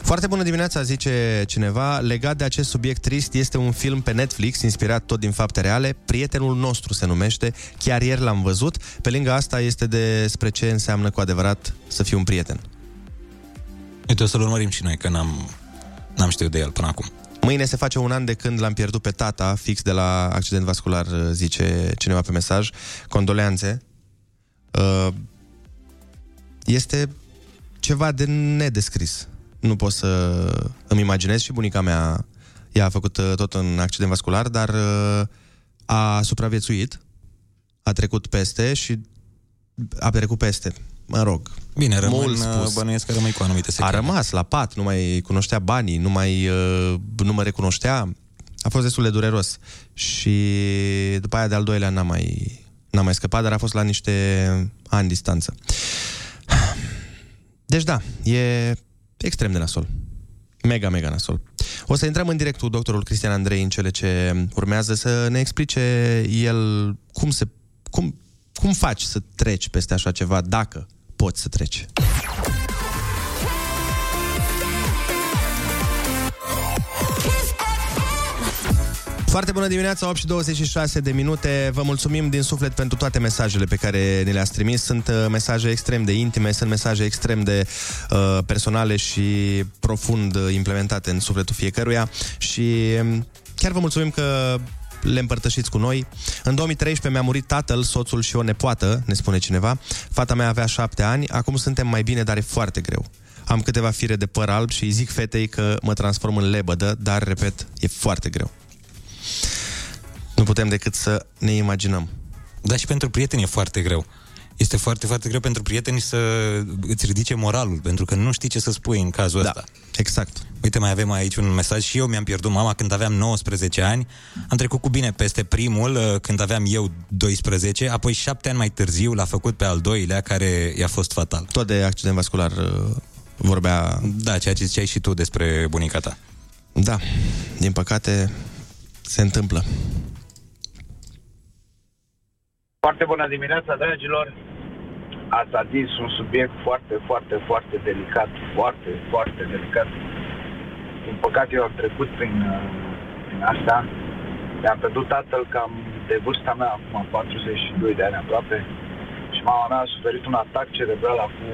Foarte bună dimineața, zice cineva. Legat de acest subiect trist, este un film pe Netflix, inspirat tot din fapte reale. Prietenul nostru se numește. Chiar ieri l-am văzut. Pe lângă asta este despre ce înseamnă cu adevărat să fii un prieten. Uite, o să-l urmărim și noi, că n-am, n-am știut de el până acum. Mâine se face un an de când l-am pierdut pe tata, fix de la accident vascular, zice cineva pe mesaj. Condoleanțe. Uh, Este ceva de nedescris. Nu pot să îmi imaginez și bunica mea ea a făcut uh, tot un accident vascular, dar uh, a supraviețuit, a trecut peste și a trecut peste. Mă rog. Bine, rămân, mult uh, spus. bănuiesc că rămâi cu anumite A secrete. rămas la pat, nu mai cunoștea banii, nu mai uh, nu mă recunoștea. A fost destul de dureros. Și după aia de al doilea n-a mai, n-a mai scăpat, dar a fost la niște ani distanță. Deci da, e extrem de nasol. Mega, mega nasol. O să intrăm în direct cu doctorul Cristian Andrei în cele ce urmează să ne explice el cum se cum, cum faci să treci peste așa ceva dacă poți să treci. Foarte bună dimineața, 8 și 26 de minute. Vă mulțumim din suflet pentru toate mesajele pe care ne le-ați trimis. Sunt uh, mesaje extrem de intime, sunt mesaje extrem de uh, personale și profund uh, implementate în sufletul fiecăruia și um, chiar vă mulțumim că le împărtășiți cu noi. În 2013 mi-a murit tatăl, soțul și o nepoată, ne spune cineva. Fata mea avea șapte ani, acum suntem mai bine, dar e foarte greu. Am câteva fire de păr alb și îi zic fetei că mă transform în lebădă, dar, repet, e foarte greu. Nu putem decât să ne imaginăm. Dar și pentru prieteni e foarte greu. Este foarte, foarte greu pentru prieteni să îți ridice moralul, pentru că nu știi ce să spui în cazul Da, ăsta. exact. Uite, mai avem aici un mesaj și eu mi-am pierdut mama când aveam 19 ani. Am trecut cu bine peste primul uh, când aveam eu 12, apoi șapte ani mai târziu l-a făcut pe al doilea care i-a fost fatal. Tot de accident vascular uh, vorbea... Da, ceea ce ziceai și tu despre bunica ta. Da, din păcate se întâmplă. Foarte bună dimineața, dragilor! Ați adus un subiect foarte, foarte, foarte delicat. Foarte, foarte delicat. Din păcate, eu am trecut prin, uh, prin asta. Mi-am pierdut tatăl cam de vârsta mea, acum 42 de ani aproape. Și mama mea a suferit un atac cerebral acum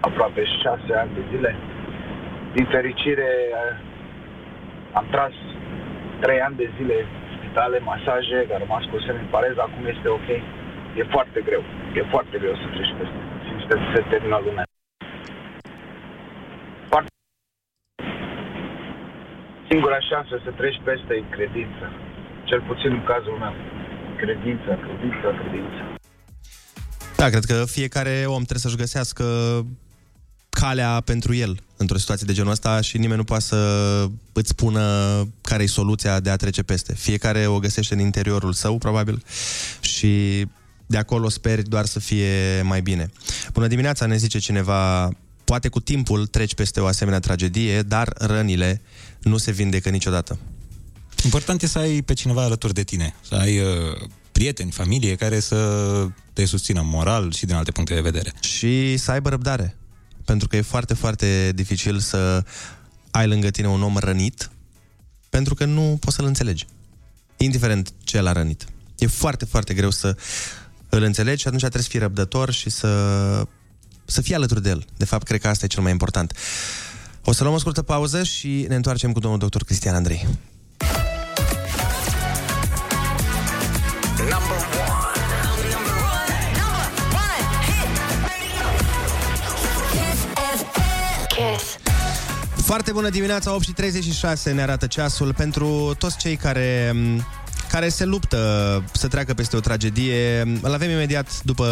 aproape 6 ani de zile. Din fericire, uh, am tras 3 ani de zile spitale, masaje, că a rămas cu semn în parez, acum este ok. E foarte greu. E foarte greu să treci peste. Simți că se termină lumea. Foarte... Singura șansă să treci peste e credința. Cel puțin în cazul meu. Credința, credința, credința. Da, cred că fiecare om trebuie să-și găsească calea pentru el într-o situație de genul ăsta și nimeni nu poate să îți spună care e soluția de a trece peste. Fiecare o găsește în interiorul său, probabil, și de acolo speri doar să fie mai bine. Bună dimineața, ne zice cineva, poate cu timpul treci peste o asemenea tragedie, dar rănile nu se vindecă niciodată. Important e să ai pe cineva alături de tine, să ai uh, prieteni, familie care să te susțină moral și din alte puncte de vedere. Și să aibă răbdare. Pentru că e foarte, foarte dificil să ai lângă tine un om rănit, pentru că nu poți să-l înțelegi. Indiferent ce l-a rănit. E foarte, foarte greu să îl înțelegi și atunci trebuie să fii răbdător și să, să fii alături de el. De fapt, cred că asta e cel mai important. O să luăm o scurtă pauză și ne întoarcem cu domnul doctor Cristian Andrei. Number Kiss. Foarte bună dimineața, 8 și 36 ne arată ceasul pentru toți cei care care se luptă să treacă peste o tragedie. Îl avem imediat după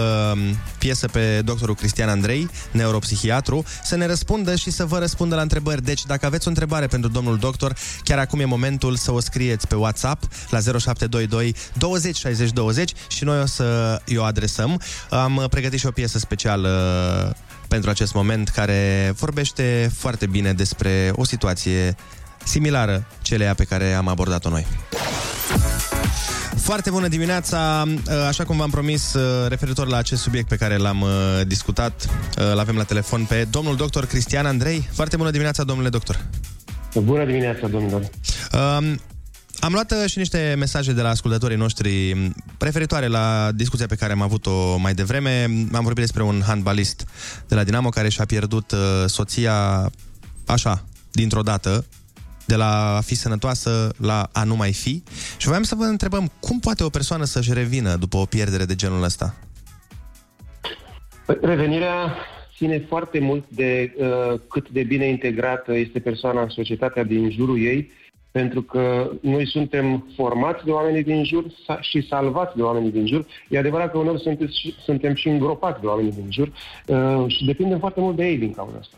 piesă pe doctorul Cristian Andrei, neuropsihiatru, să ne răspundă și să vă răspundă la întrebări. Deci, dacă aveți o întrebare pentru domnul doctor, chiar acum e momentul să o scrieți pe WhatsApp la 0722 20 60 20 și noi o să o adresăm. Am pregătit și o piesă specială pentru acest moment care vorbește foarte bine despre o situație similară celeia pe care am abordat-o noi. Foarte bună dimineața! Așa cum v-am promis, referitor la acest subiect pe care l-am uh, discutat, uh, l-avem la telefon pe domnul doctor Cristian Andrei. Foarte bună dimineața, domnule doctor! Bună dimineața, domnilor! Um, am luat uh, și niște mesaje de la ascultătorii noștri m, referitoare la discuția pe care am avut-o mai devreme. Am vorbit despre un handbalist de la Dinamo care și-a pierdut uh, soția așa, dintr-o dată, de la a fi sănătoasă la a nu mai fi. Și voiam să vă întrebăm, cum poate o persoană să-și revină după o pierdere de genul ăsta? Revenirea ține foarte mult de uh, cât de bine integrată este persoana în societatea din jurul ei, pentru că noi suntem formați de oamenii din jur sa- și salvați de oamenii din jur. E adevărat că uneori suntem și, suntem și îngropați de oamenii din jur uh, și depindem foarte mult de ei din cauza asta.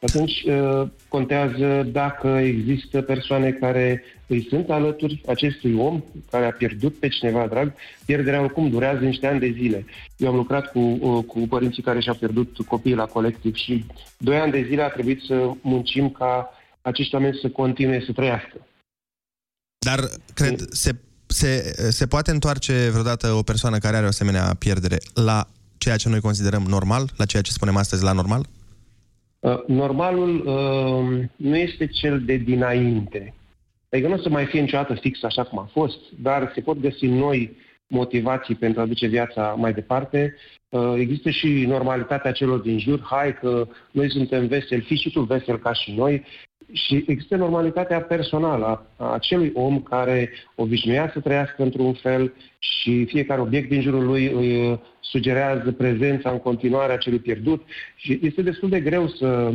Atunci uh, contează dacă există persoane care îi sunt alături acestui om care a pierdut pe cineva drag. Pierderea oricum durează niște ani de zile. Eu am lucrat cu, uh, cu părinții care și-au pierdut copiii la colectiv și doi ani de zile a trebuit să muncim ca acești oameni să continue să trăiască. Dar, cred, se, se, se poate întoarce vreodată o persoană care are o asemenea pierdere la ceea ce noi considerăm normal, la ceea ce spunem astăzi la normal? Uh, Normalul uh, nu este cel de dinainte. Adică nu o să mai fie niciodată fix așa cum a fost, dar se pot găsi noi motivații pentru a duce viața mai departe. Uh, Există și normalitatea celor din jur. Hai că noi suntem veseli, fii și tu vesel ca și noi. Și există normalitatea personală a, a acelui om care obișnuia să trăiască într-un fel și fiecare obiect din jurul lui îi uh, sugerează prezența în continuare a celui pierdut. Și este destul de greu să,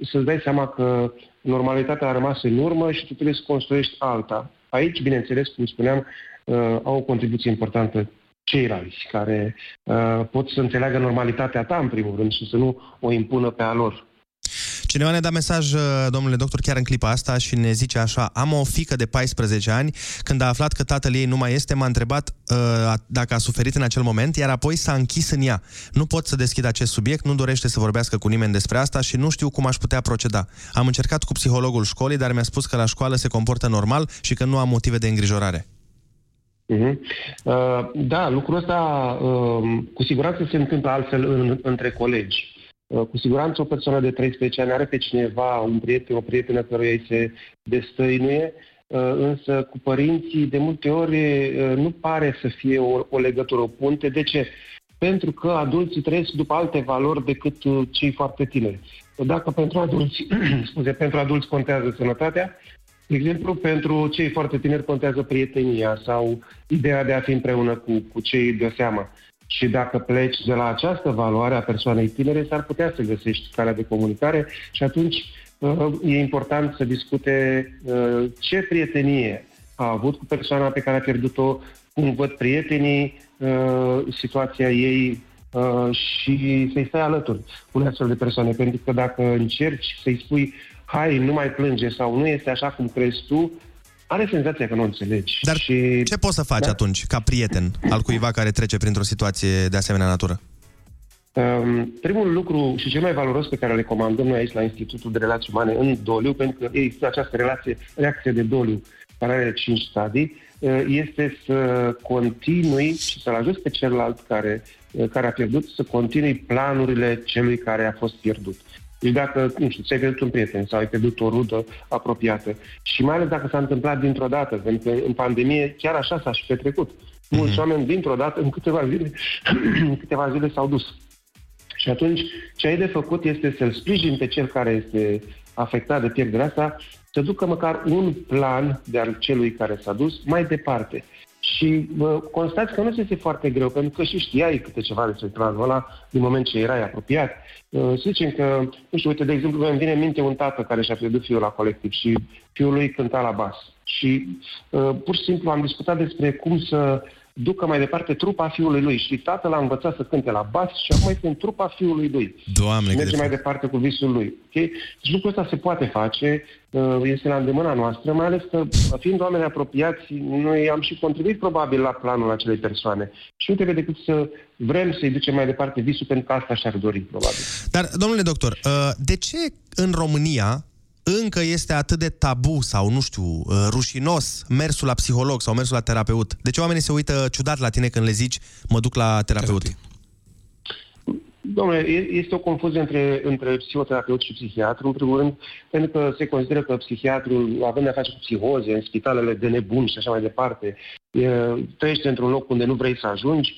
să-ți dai seama că normalitatea a rămas în urmă și tu trebuie să construiești alta. Aici, bineînțeles, cum spuneam, uh, au o contribuție importantă ceilalți care uh, pot să înțeleagă normalitatea ta, în primul rând, și să nu o impună pe a lor. Cineva ne da mesaj, uh, domnule doctor, chiar în clipa asta și ne zice așa Am o fică de 14 ani, când a aflat că tatăl ei nu mai este, m-a întrebat uh, dacă a suferit în acel moment, iar apoi s-a închis în ea. Nu pot să deschid acest subiect, nu dorește să vorbească cu nimeni despre asta și nu știu cum aș putea proceda. Am încercat cu psihologul școlii, dar mi-a spus că la școală se comportă normal și că nu am motive de îngrijorare. Uh-huh. Uh, da, lucrul ăsta uh, cu siguranță se întâmplă altfel în, între colegi. Uh, cu siguranță o persoană de 13 ani are pe cineva, un prieten, o prietenă căruia îi se destăinuie, uh, însă cu părinții de multe ori uh, nu pare să fie o, o legătură, o punte. De ce? Pentru că adulții trăiesc după alte valori decât uh, cei foarte tineri. Dacă pentru adulți, [CLEARS THROAT] scuze, pentru adulți contează sănătatea, de exemplu, pentru cei foarte tineri contează prietenia sau ideea de a fi împreună cu, cu cei de seamă. Și dacă pleci de la această valoare a persoanei tinere, s-ar putea să găsești calea de comunicare și atunci uh, e important să discute uh, ce prietenie a avut cu persoana pe care a pierdut-o, cum văd prietenii, uh, situația ei uh, și să-i stai alături unei astfel de persoane. Pentru că dacă încerci să-i spui hai, nu mai plânge sau nu este așa cum crezi tu, are senzația că nu înțelegi. Dar și... ce poți să faci da? atunci, ca prieten al cuiva care trece printr-o situație de asemenea natură? Um, primul lucru și cel mai valoros pe care îl recomandăm noi aici la Institutul de Relații Umane în doliu, pentru că există această relație, reacție de doliu care are cinci stadii, uh, este să continui și să-l ajuți pe celălalt care, uh, care a pierdut să continui planurile celui care a fost pierdut. Deci dacă, nu știu, ți-ai pierdut un prieten sau ai pierdut o rudă apropiată și mai ales dacă s-a întâmplat dintr-o dată, pentru că în pandemie chiar așa s-a și petrecut. Mulți oameni dintr-o dată, în câteva zile, [CLEARS THROAT] în câteva zile s-au dus. Și atunci, ce ai de făcut este să-l sprijin pe cel care este afectat de pierderea asta, să ducă măcar un plan de al celui care s-a dus mai departe. Și bă, constați că nu este foarte greu, pentru că și știai câte ceva despre planul ăla din moment ce erai apropiat. Uh, Să zicem că, nu știu, uite, de exemplu, îmi vine în minte un tată care și-a pierdut fiul la colectiv și fiul lui cânta la bas. Și uh, pur și simplu am discutat despre cum să ducă mai departe trupa fiului lui. Și tatăl a învățat să cânte la bas și acum este în trupa fiului lui. Doamne, și cât merge de mai departe cu visul lui. Okay? Deci lucrul ăsta se poate face, uh, este la îndemâna noastră, mai ales că, fiind oameni apropiați, noi am și contribuit probabil la planul acelei persoane. Și nu trebuie decât să vrem să-i ducem mai departe visul, pentru că asta și-ar dori, probabil. Dar, domnule doctor, uh, de ce în România încă este atât de tabu sau, nu știu, uh, rușinos mersul la psiholog sau mersul la terapeut? De ce oamenii se uită ciudat la tine când le zici mă duc la terapeut? Domnule, e- este o confuzie între, între psihoterapeut și psihiatru, în primul rând, pentru că se consideră că psihiatrul, având de-a face cu psihoze, în spitalele de nebuni și așa mai departe, e, trăiește într-un loc unde nu vrei să ajungi, și-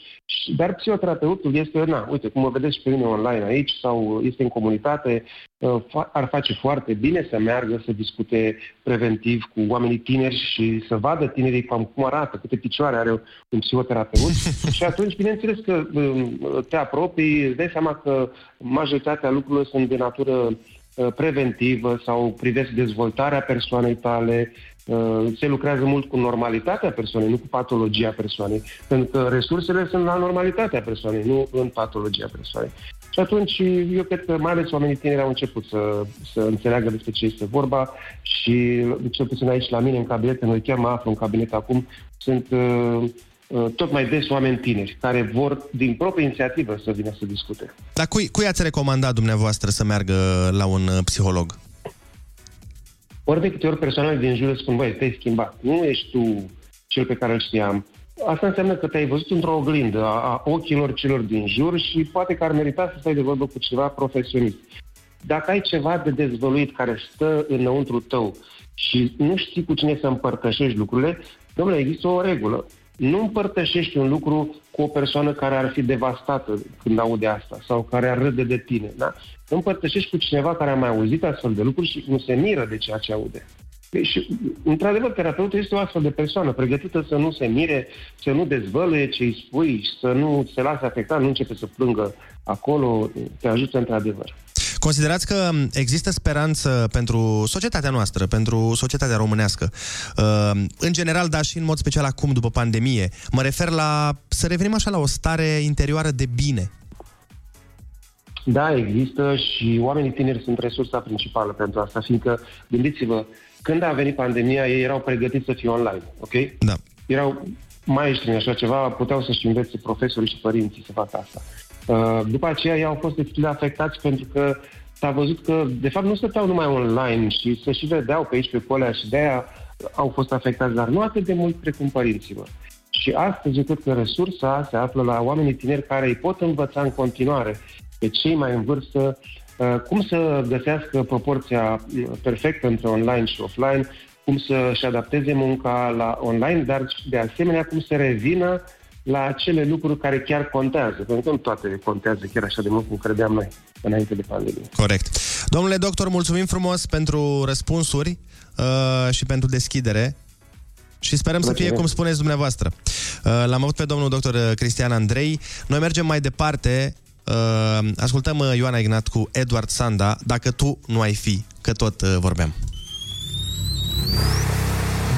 dar psihoterapeutul este, na, uite, cum mă vedeți și pe mine online aici sau este în comunitate, uh, fa- ar face foarte bine să meargă să discute preventiv cu oamenii tineri și să vadă tinerii cam cum arată, câte picioare are un psihoterapeut. [LAUGHS] Și atunci, bineînțeles că um, te apropii, îți dai seama că majoritatea lucrurilor sunt de natură uh, preventivă sau privesc dezvoltarea persoanei tale, uh, se lucrează mult cu normalitatea persoanei, nu cu patologia persoanei, pentru că resursele sunt la normalitatea persoanei, nu în patologia persoanei. Și atunci, eu cred că mai ales oamenii tineri au început să, să înțeleagă despre ce este vorba și, cel puțin aici la mine în cabinet, noi chiar mă aflu în cabinet acum, sunt uh, uh, tot mai des oameni tineri care vor din proprie inițiativă să vină să discute. Dar cui, cui ați recomandat dumneavoastră să meargă la un uh, psiholog? Ori de câte ori persoanele din jur îți spun, băi, te-ai schimbat, nu ești tu cel pe care îl știam. Asta înseamnă că te-ai văzut într-o oglindă a, a ochilor celor din jur și poate că ar merita să stai de vorbă cu ceva profesionist. Dacă ai ceva de dezvăluit care stă înăuntru tău și nu știi cu cine să împărtășești lucrurile, domnule, există o regulă. Nu împărtășești un lucru cu o persoană care ar fi devastată când aude asta sau care ar râde de tine. Da? Împărtășești cu cineva care a mai auzit astfel de lucruri și nu se miră de ceea ce aude. Și, într-adevăr, terapeutul este o astfel de persoană, pregătită să nu se mire, să nu dezvăluie ce îi spui, să nu se lase afectat, nu începe să plângă acolo, te ajută într-adevăr. Considerați că există speranță pentru societatea noastră, pentru societatea românească, uh, în general, dar și în mod special acum, după pandemie. Mă refer la să revenim așa la o stare interioară de bine. Da, există și oamenii tineri sunt resursa principală pentru asta, fiindcă, gândiți-vă, când a venit pandemia, ei erau pregătiți să fie online, ok? Da. Erau maestri în așa ceva, puteau să-și învețe profesorii și părinții să facă asta. Uh, După aceea, ei au fost destul de afectați pentru că s-a văzut că, de fapt, nu stăteau numai online și se și vedeau pe aici, pe colea și de-aia au fost afectați, dar nu atât de mult precum părinților. Și astăzi, eu cred că resursa se află la oamenii tineri care îi pot învăța în continuare pe cei mai în vârstă uh, cum să găsească proporția uh, perfectă între online și offline, cum să-și adapteze munca la online, dar de asemenea cum să revină la acele lucruri care chiar contează, pentru că nu toate contează chiar așa de mult cum credeam noi înainte de pandemie. Corect. Domnule doctor, mulțumim frumos pentru răspunsuri uh, și pentru deschidere. Și sperăm să fie Mulțumesc. cum spuneți dumneavoastră. Uh, L-am avut pe domnul doctor Cristian Andrei. Noi mergem mai departe. Uh, ascultăm uh, Ioana Ignat cu Edward Sanda, Dacă tu nu ai fi, că tot uh, vorbeam.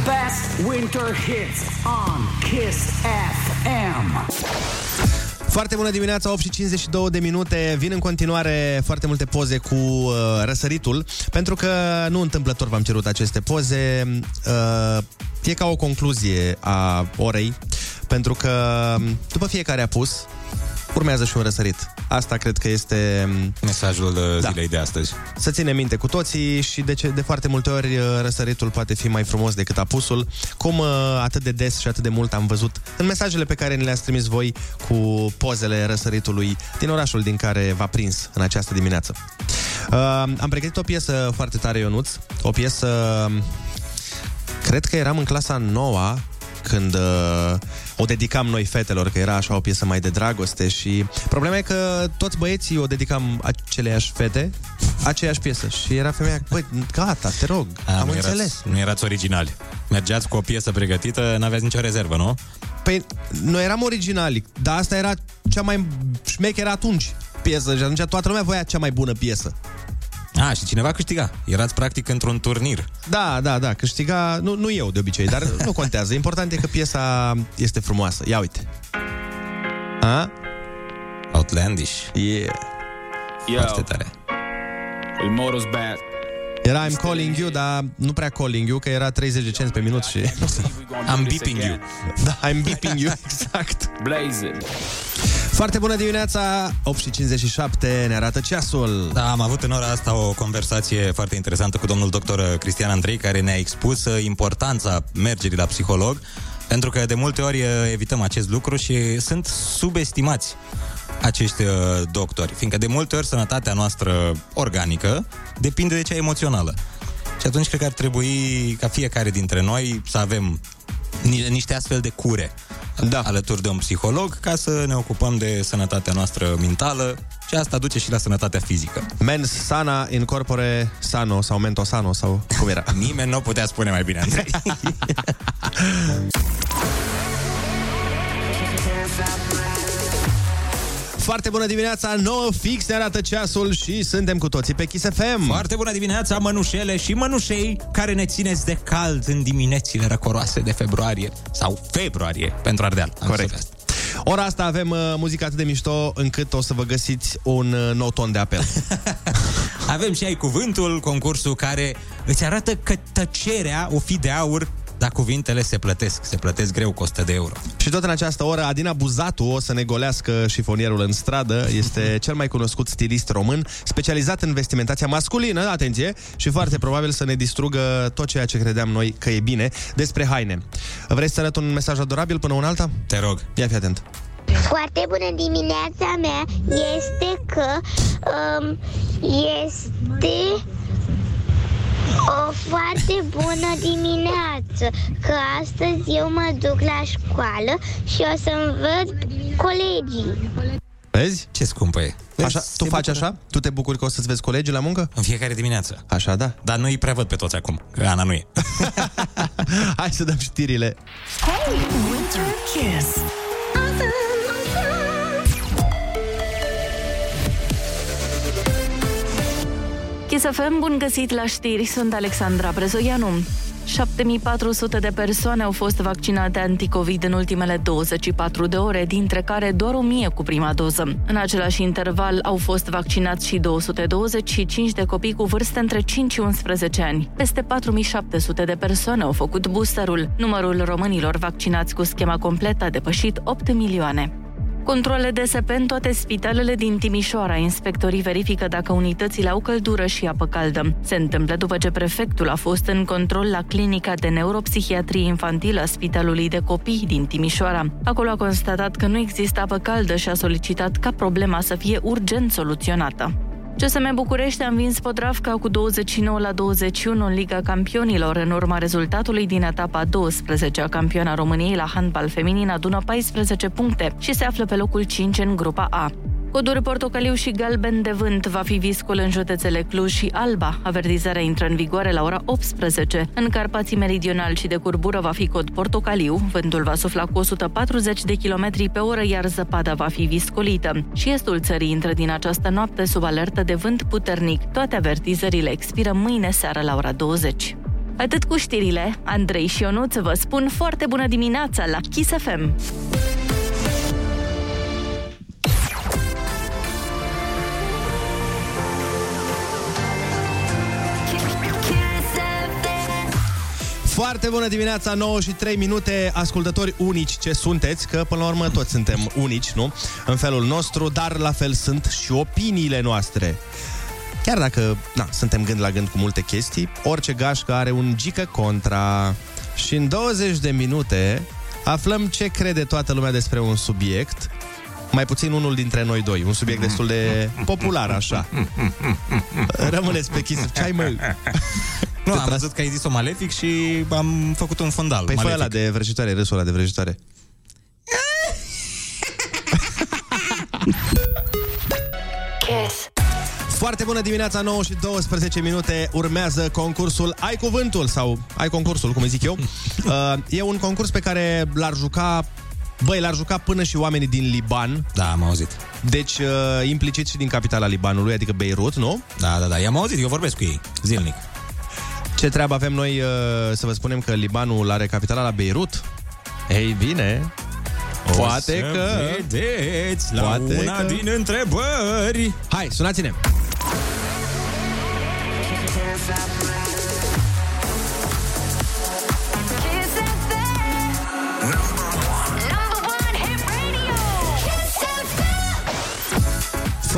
Best winter hits on Kiss FM. Foarte bună dimineața, 8 și 52 de minute. Vin în continuare foarte multe poze cu uh, răsăritul, pentru că nu întâmplător v-am cerut aceste poze. Uh, e ca o concluzie a orei, pentru că după fiecare apus, urmează și un răsărit. Asta cred că este... Mesajul da. zilei de astăzi. Să ținem minte cu toții și de, ce, de foarte multe ori uh, răsăritul poate fi mai frumos decât apusul, cum uh, atât de des și atât de mult am văzut în mesajele pe care ni le-ați trimis voi cu pozele răsăritului din orașul din care v-a prins în această dimineață. Uh, am pregătit o piesă foarte tare, Ionuț, o piesă... Cred că eram în clasa 9 când uh, o dedicam noi fetelor, că era așa o piesă mai de dragoste și problema e că toți băieții o dedicam aceleiași fete, aceeași piesă și era femeia, băi, gata, te rog, A, am nu înțeles. Erați, nu erați originali. Mergeați cu o piesă pregătită, n-aveați nicio rezervă, nu? Păi, noi eram originali, dar asta era cea mai șmecheră atunci piesă și atunci toată lumea voia cea mai bună piesă. A, și cineva câștiga. Erați practic într-un turnir. Da, da, da, câștiga, nu, nu eu de obicei, dar nu contează. Important e că piesa este frumoasă. Ia uite. A? Outlandish. Yeah. Foarte tare. El Moro's back. Era I'm calling you, dar nu prea calling you, că era 30 de cenți pe minut și... I'm beeping you. Da, I'm beeping you, [LAUGHS] exact. Blaze it. Foarte bună dimineața, 8 și 57 ne arată ceasul. Da, am avut în ora asta o conversație foarte interesantă cu domnul doctor Cristian Andrei, care ne-a expus uh, importanța mergerii la psiholog, pentru că de multe ori uh, evităm acest lucru și sunt subestimați acești uh, doctori, fiindcă de multe ori sănătatea noastră organică depinde de cea emoțională. Și atunci cred că ar trebui ca fiecare dintre noi să avem ni- niște astfel de cure da. alături de un psiholog ca să ne ocupăm de sănătatea noastră mentală și asta duce și la sănătatea fizică. Mens sana in corpore sano sau mento sano sau cum era? [LAUGHS] Nimeni nu o putea spune mai bine, Andrei. [LAUGHS] Foarte bună dimineața, 9 fix ne arată ceasul și suntem cu toții pe Kiss FM. Foarte bună dimineața, mănușele și mănușei care ne țineți de cald în diminețile răcoroase de februarie sau februarie pentru Ardeal. Am Corect. spus asta. Ora asta avem uh, muzică atât de mișto încât o să vă găsiți un uh, nou ton de apel. [LAUGHS] Avem și ai cuvântul, concursul care îți arată că tăcerea o fi de aur, dar cuvintele se plătesc, se plătesc greu cu 100 de euro. Și tot în această oră, Adina Buzatu o să ne golească șifonierul în stradă. Este cel mai cunoscut stilist român, specializat în vestimentația masculină, atenție, și foarte probabil să ne distrugă tot ceea ce credeam noi că e bine despre haine. Vrei să arăt un mesaj adorabil până un alta? Te rog. Ia fi atent. Foarte bună dimineața mea este că um, este o foarte bună dimineață, că astăzi eu mă duc la școală și o să-mi văd colegii. Vezi? Ce scumpă e. Așa, tu faci așa? Tu te bucuri că o să-ți vezi colegii la muncă? În fiecare dimineață. Așa, da. Dar nu îi prea văd pe toți acum, că Ana nu e. [LAUGHS] Hai să dăm știrile. Hey, Winter Kiss. Kiss FM, bun găsit la știri, sunt Alexandra Brezoianu. 7400 de persoane au fost vaccinate anticovid în ultimele 24 de ore, dintre care doar 1000 cu prima doză. În același interval au fost vaccinați și 225 de copii cu vârste între 5 și 11 ani. Peste 4700 de persoane au făcut boosterul. Numărul românilor vaccinați cu schema completă a depășit 8 milioane. Controle DSP în toate spitalele din Timișoara. Inspectorii verifică dacă unitățile au căldură și apă caldă. Se întâmplă după ce prefectul a fost în control la clinica de neuropsihiatrie infantilă a Spitalului de Copii din Timișoara. Acolo a constatat că nu există apă caldă și a solicitat ca problema să fie urgent soluționată. CSM București a învins Podravca cu 29 la 21 în Liga Campionilor, în urma rezultatului din etapa 12 a campioana României la handbal feminin adună 14 puncte și se află pe locul 5 în grupa A. Coduri portocaliu și galben de vânt va fi viscul în județele Cluj și Alba. Avertizarea intră în vigoare la ora 18. În Carpații Meridional și de curbură va fi cod portocaliu, vântul va sufla cu 140 de km pe oră, iar zăpada va fi viscolită. Și estul țării intră din această noapte sub alertă de vânt puternic. Toate avertizările expiră mâine seară la ora 20. Atât cu știrile, Andrei și Ionuț vă spun foarte bună dimineața la Kiss FM. Foarte bună dimineața, 9 și 3 minute, ascultători unici ce sunteți, că până la urmă toți suntem unici, nu? În felul nostru, dar la fel sunt și opiniile noastre. Chiar dacă, na, suntem gând la gând cu multe chestii, orice gașcă are un gică contra. Și în 20 de minute aflăm ce crede toată lumea despre un subiect, mai puțin unul dintre noi doi, un subiect destul de popular, așa. Rămâneți pe Kiss. Ce ai, mă? Nu, am văzut că ai zis-o malefic și am făcut un fundal. Păi fă malefic. ăla de vrăjitoare, râsul ăla de vrăjitoare. Kiss. Foarte bună dimineața, 9 și 12 minute. Urmează concursul Ai Cuvântul sau Ai Concursul, cum îi zic eu. [LAUGHS] Uh, e un concurs pe care l-ar juca Băi, l-ar juca până și oamenii din Liban. Da, am auzit. Deci, uh, implicit și din capitala Libanului, adică Beirut, nu? Da, da, da, i-am auzit, eu vorbesc cu ei, zilnic. Ce treabă avem noi uh, să vă spunem că Libanul are capitala la Beirut? Ei bine, poate o să că... vedeți la Poate una că- din întrebări. Hai, sunați-ne!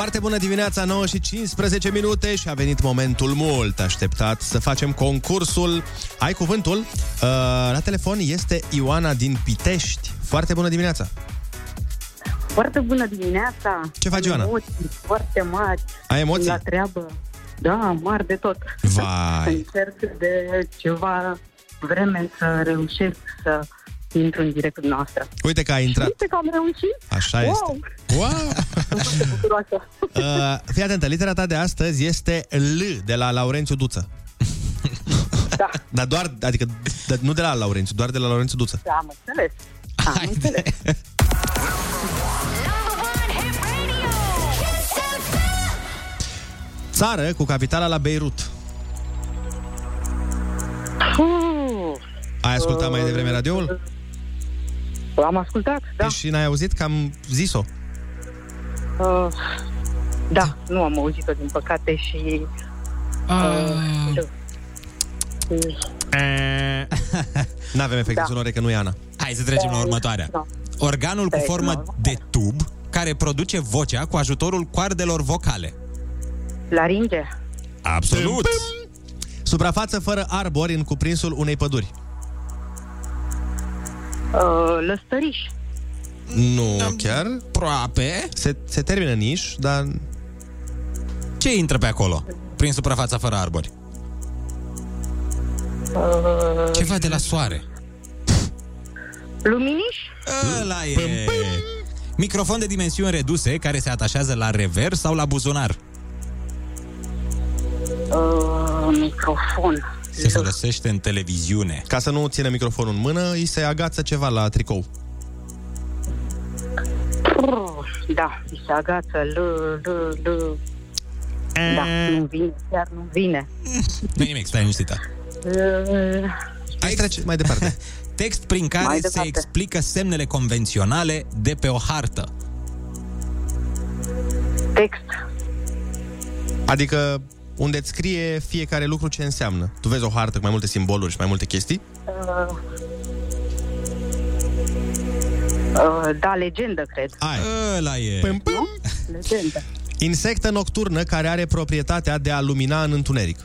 Foarte bună dimineața, 9 și 15 minute și a venit momentul mult așteptat să facem concursul. Ai cuvântul? Uh, la telefon este Ioana din Pitești. Foarte bună dimineața! Foarte bună dimineața! Ce faci, Ioana? Emoții foarte mari. Ai emoții? La treabă. Da, mari de tot. Vai! Încerc de ceva vreme să reușesc să intru în direct cu noastră. Uite că ai intrat. Uite că am reușit! Așa wow! Wow! Sunt foarte bucuroasă. [LAUGHS] Uh, fii atentă, litera ta de astăzi este L de la Laurențiu Duță. Da. [LAUGHS] Dar doar, adică dar nu de la Laurențiu, doar de la Laurențiu Duță. Da, am înțeles. Am înțeles. Țară cu capitala la Beirut. Uh, Ai ascultat mai devreme radioul? Am ascultat, da. Și n-ai auzit că am zis-o? Uh, da, nu am auzit-o, din păcate, și... Uh, [LAUGHS] N-avem efecte Da. sonore că nu e Ana. Hai să trecem la următoarea. Da. Organul cu Trecem formă la de tub care produce vocea cu ajutorul coardelor vocale. Laringe. Absolut! Suprafață fără arbori în cuprinsul unei păduri. Uh, lăstăriș. Nu chiar. Aproape. Se, se termină în iș, dar... Ce intră pe acolo? Prin suprafața fără arbori. Uh, Ceva de la soare. luminiș. Ăla e. Microfon de dimensiuni reduse care se atașează la rever sau la buzunar. Uh, microfon. Se folosește în televiziune. Ca să nu țină microfonul în mână, îi se agață ceva la tricou. Uh, da, mi se agață. L, l, l. Da, nu vine, chiar nu vine. Nu nimic, stai liniștită. Uh, Hai trece mai departe. [LAUGHS] Text prin care Mai se departe. explică semnele convenționale de pe o hartă. text. Adică unde îți scrie fiecare lucru ce înseamnă. Tu vezi o hartă cu mai multe simboluri și mai multe chestii? Uh, uh, da, legendă, cred. Ai. Ăla e. Păm, păm. Legendă. Insectă nocturnă care are proprietatea de a lumina în întuneric.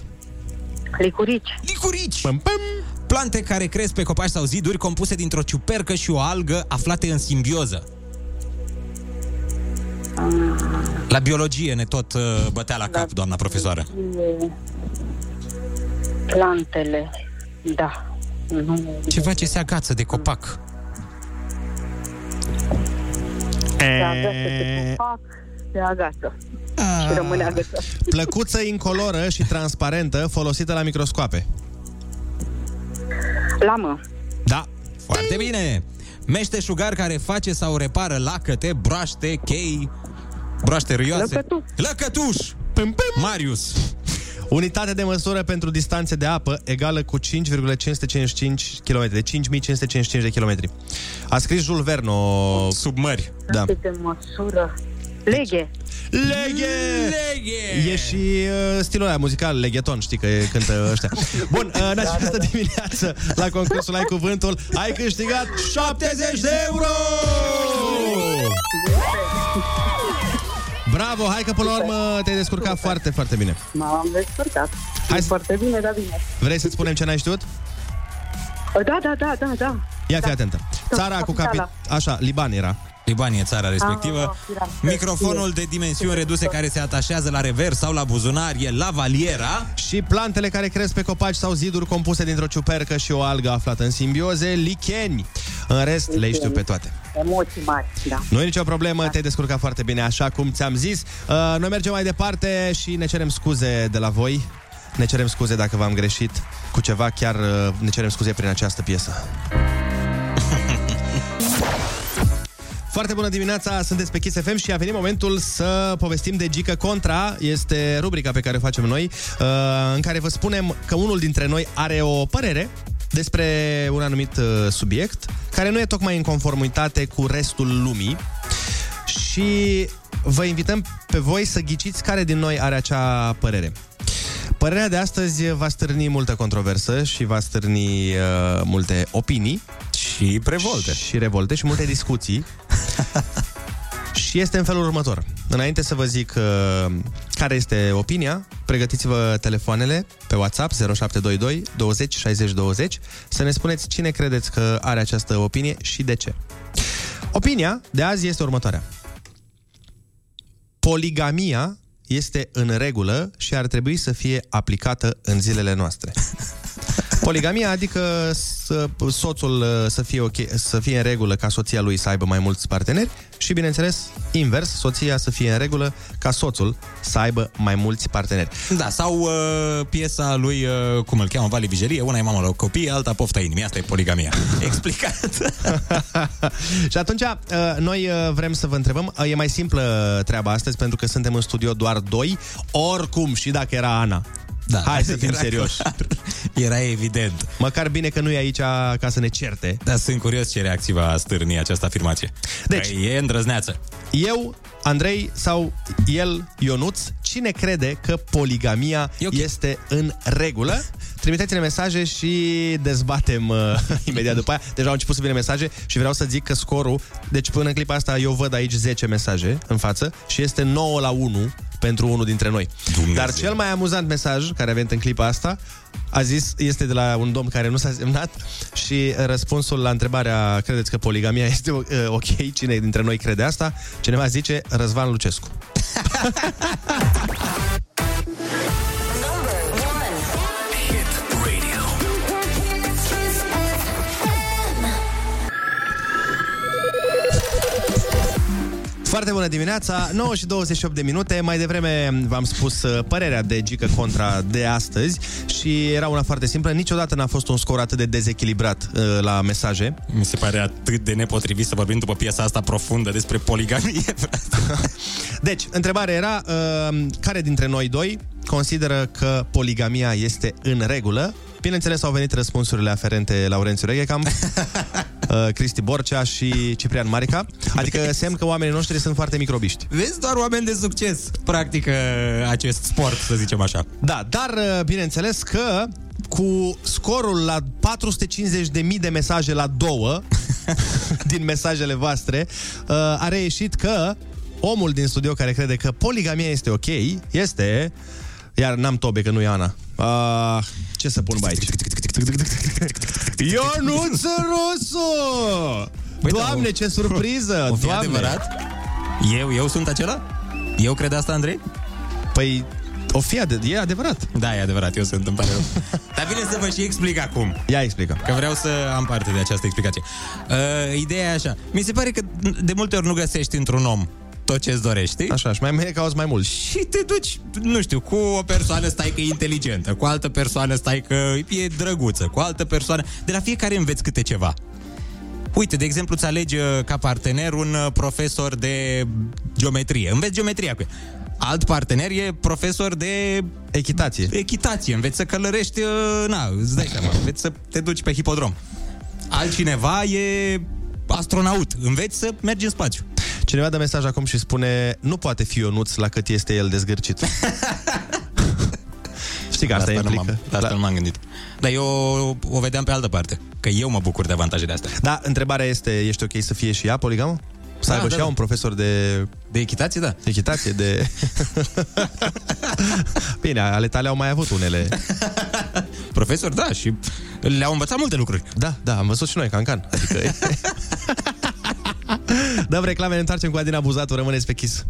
Licurici. Licurici! Păm, păm. Plante care cresc pe copaci sau ziduri compuse dintr-o ciupercă și o algă aflate în simbioză. La biologie ne tot uh, bătea la cap, doamna profesoară. E... Plantele. Da. Nu. Ceva ce se agață de copac. Se agață pe copac, se agață. Și rămâne agățat. Plăcuță incoloră și transparentă folosită la microscoape. Lamă. Da. Foarte bine! Meșteșugar care face sau repară lacăte, broaște, chei, broaște râioase. Lăcătuș. Lăcătuș! Păm, păm. Marius! Unitate de măsură pentru distanțe de apă egală cu 5,555 km, de 5555 de km. A scris Jules Verne o... Sub mări. Da. De măsură. Leghe. Leghe! Leghe! E și uh, stilul ăla muzical, legheton, știi că e- cântă ăștia. [LAUGHS] Bun, uh, în această dimineață, la concursul Ai Cuvântul, ai câștigat 70 de euro! Bravo, hai că până la urmă te-ai descurcat foarte, foarte bine. M-am descurcat. Hai Hai să- foarte bine, da bine. Vrei să-ți spunem ce n-ai știut? Da, da, da, da, da. Ia fi atentă. Țara cu capi... capitala. Așa, Liban era. Liban e țara respectivă. Ah, era. Microfonul de dimensiuni reduse care se atașează la rever sau la buzunar e lavaliera. Și plantele care cresc pe copaci sau ziduri compuse dintr-o ciupercă și o algă aflată în simbioze, licheni. În rest, le știu pe toate. Emoții mari, da. Nu e nicio problemă, te-ai descurcat foarte bine, așa cum ți-am zis. Uh, noi mergem mai departe și ne cerem scuze de la voi. Ne cerem scuze dacă v-am greșit cu ceva, chiar uh, ne cerem scuze prin această piesă. [LAUGHS] Foarte bună dimineața, sunteți pe Kiss FM și a venit momentul să povestim de Gică Contra. Este rubrica pe care o facem noi, uh, în care vă spunem că unul dintre noi are o părere despre un anumit uh, subiect care nu e tocmai în conformitate cu restul lumii și vă invităm pe voi să ghiciți care din noi are acea părere. Părerea de astăzi va stârni multă controversă și va stârni uh, multe opinii. Și revolte. Și revolte și multe discuții. și [LAUGHS] Și este în felul următor. Înainte să vă zic uh, care este opinia, pregătiți-vă telefoanele pe WhatsApp 0722 20 60 20 să ne spuneți cine credeți că are această opinie și de ce. Opinia de azi este următoarea. Poligamia este în regulă și ar trebui să fie aplicată în zilele noastre. [LAUGHS] Poligamia adică să, soțul uh, să fie, okay, să fie în regulă ca soția lui să aibă mai mulți parteneri și, bineînțeles, invers, soția să fie în regulă ca soțul să aibă mai mulți parteneri. Da, sau uh, piesa lui, uh, cum îl cheamă, Vali Vigelie, una e mamă la copii, alta pofta inimii. Asta e poligamia. [LAUGHS] Explicat. [LAUGHS] și atunci, uh, noi uh, vrem să vă întrebăm, uh, e mai simplă treaba astăzi pentru că suntem în studio doar doi, oricum și dacă era Ana. Da, Hai să fim era serioși. clar. Era evident. Măcar bine că nu e aici ca să ne certe. Dar sunt curios ce reacție va stârni această afirmație. Deci, Că e îndrăzneață. Eu, Andrei sau el, Ionuț, cine crede că poligamia okay. este în regulă? Trimiteți-ne mesaje și dezbatem uh, [LAUGHS] imediat după aia. Deja au început să vină mesaje și vreau să zic că scorul, deci până în clipa asta eu văd aici 10 mesaje în față și este 9 la 1 pentru unul dintre noi. Dumnezeu. Dar cel mai amuzant mesaj care a venit în clipa asta a zis, este de la un domn care nu s-a semnat și răspunsul la întrebarea credeți că poligamia [LAUGHS] este uh, ok? Cine dintre noi crede asta? Cineva zice Răzvan Lucescu. [LAUGHS] Foarte bună dimineața, 9 și 28 de minute. Mai devreme v-am spus uh, părerea de Gică Contra de astăzi și era una foarte simplă. Niciodată n-a fost un scor atât de dezechilibrat uh, la mesaje. Mi se pare atât de nepotrivit să vorbim după piesa asta profundă despre poligamie. [LAUGHS] Deci, întrebarea era, uh, care dintre noi doi consideră că poligamia este în regulă? Bineînțeles, au venit răspunsurile aferente Laurențiu Reghecam, [LAUGHS] uh, Cristi Borcea și Ciprian Marica. Adică semn că oamenii noștri sunt foarte microbiști. Vezi, doar oameni de succes practică acest sport, să zicem așa. Da, dar uh, bineînțeles că cu scorul la 450.000 de mesaje la două [LAUGHS] din mesajele voastre, uh, a reieșit că omul din studio care crede că poligamia este ok este... Iar n-am tobe, că nu e Ana. Uh, ce să pun pe aici? Ionuț Rusu! Păi da, Doamne, o- ce surpriză! O fi Doamne! adevărat? Eu, eu sunt acela? Eu cred asta, Andrei? Păi, o fi ade- e adevărat. Da, e adevărat, eu sunt, îmi pare rău. Dar bine să vă și explic acum. Ia explică. Că vreau să am parte de această explicație. Uh, ideea e așa. Mi se pare că de multe ori nu găsești într-un om tot ce-ți dorești, știi? Așa, și mai mai cauți mai mult. Și te duci, nu știu, cu o persoană stai că e inteligentă, cu altă persoană stai că e drăguță, cu altă persoană... De la fiecare înveți câte ceva. Uite, de exemplu, îți alegi uh, ca partener un uh, profesor de geometrie. Înveți geometria cu el. Alt partener e profesor de echitație. Echitație. Înveți să călărești, uh, na, îți dai seama, înveți să te duci pe hipodrom. Altcineva e astronaut. Înveți să mergi în spațiu. Cineva dă mesaj acum și spune Nu poate fi Ionuț la cât este el dezgârcit [LAUGHS] Știi că asta, La nu implică m-am, la asta nu m-am gândit. Dar eu o vedeam pe altă parte. Că eu mă bucur de avantajele astea. Da, întrebarea este Ești ok să fie și ea poligamă? Să Da, aibă da, și ea da. un profesor de... De echitație, da. Echitație, de... [LAUGHS] Bine, ale tale au mai avut unele Profesor, da, și le-au învățat multe lucruri. Da, da, am văzut și noi, cancan Adică... [LAUGHS] Dăm reclame, ne întoarcem cu Adina Buzatu Rămâneți pe Kiss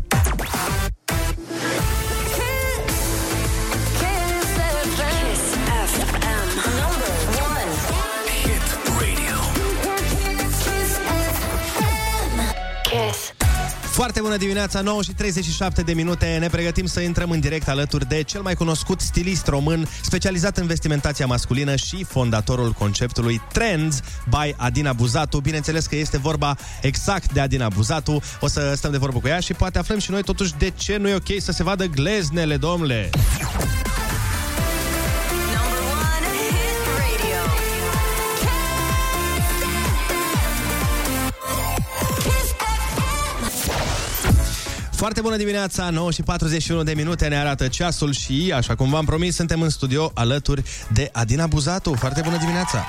Foarte bună dimineața, 9 și 37 de minute. Ne pregătim să intrăm în direct alături de cel mai cunoscut stilist român, specializat în vestimentația masculină și fondatorul conceptului Trends by Adina Buzatu. Bineînțeles că este vorba exact de Adina Buzatu. O să stăm de vorbă cu ea și poate aflăm și noi totuși de ce nu e ok să se vadă gleznele, domnule. Foarte bună dimineața, 9 și 41 de minute ne arată ceasul și, așa cum v-am promis, suntem în studio alături de Adina Buzatu. Foarte bună dimineața!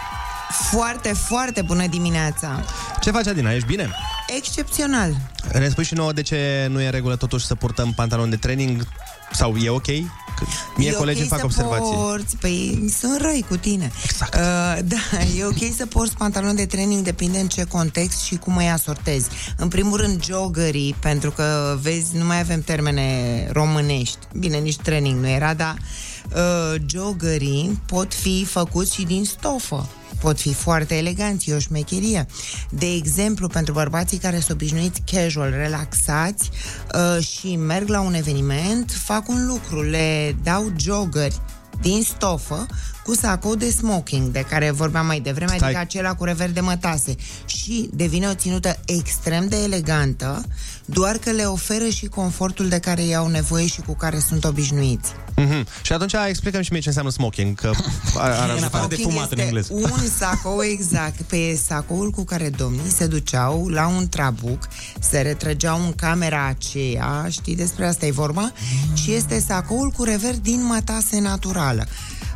Foarte, foarte bună dimineața! Ce faci, Adina? Ești bine? Excepțional! Ne spui și nouă de ce nu e în regulă totuși să purtăm pantaloni de training? Sau e ok? Că Mie e colegii ok fac să observații. Porți, păi sunt răi cu tine. Exact. Uh, da, [LAUGHS] e ok să porți pantaloni de training, depinde în ce context și cum îi asortezi. În primul rând, joggerii, pentru că, vezi, nu mai avem termene românești. Bine, nici training nu era, dar uh, joggerii pot fi făcuți și din stofă. Pot fi foarte eleganți, e o șmecherie. De exemplu, pentru bărbații care sunt obișnuiți casual, relaxați uh, și merg la un eveniment, fac un lucru, le dau joggeri din stofă cu sacou de smoking, de care vorbeam mai devreme, Stai. adică acela cu rever de mătase. Și devine o ținută extrem de elegantă, doar că le oferă și confortul de care iau nevoie și cu care sunt obișnuiți. Mhm. Și atunci explicăm și mie ce înseamnă smoking, că [LAUGHS] ar, ar ajuta. Smoking este un sacou exact, pe sacoul cu care domnii se duceau la un trabuc, se retrăgeau în camera aceea, știi despre asta e vorba, și este sacoul cu rever din mătase naturală.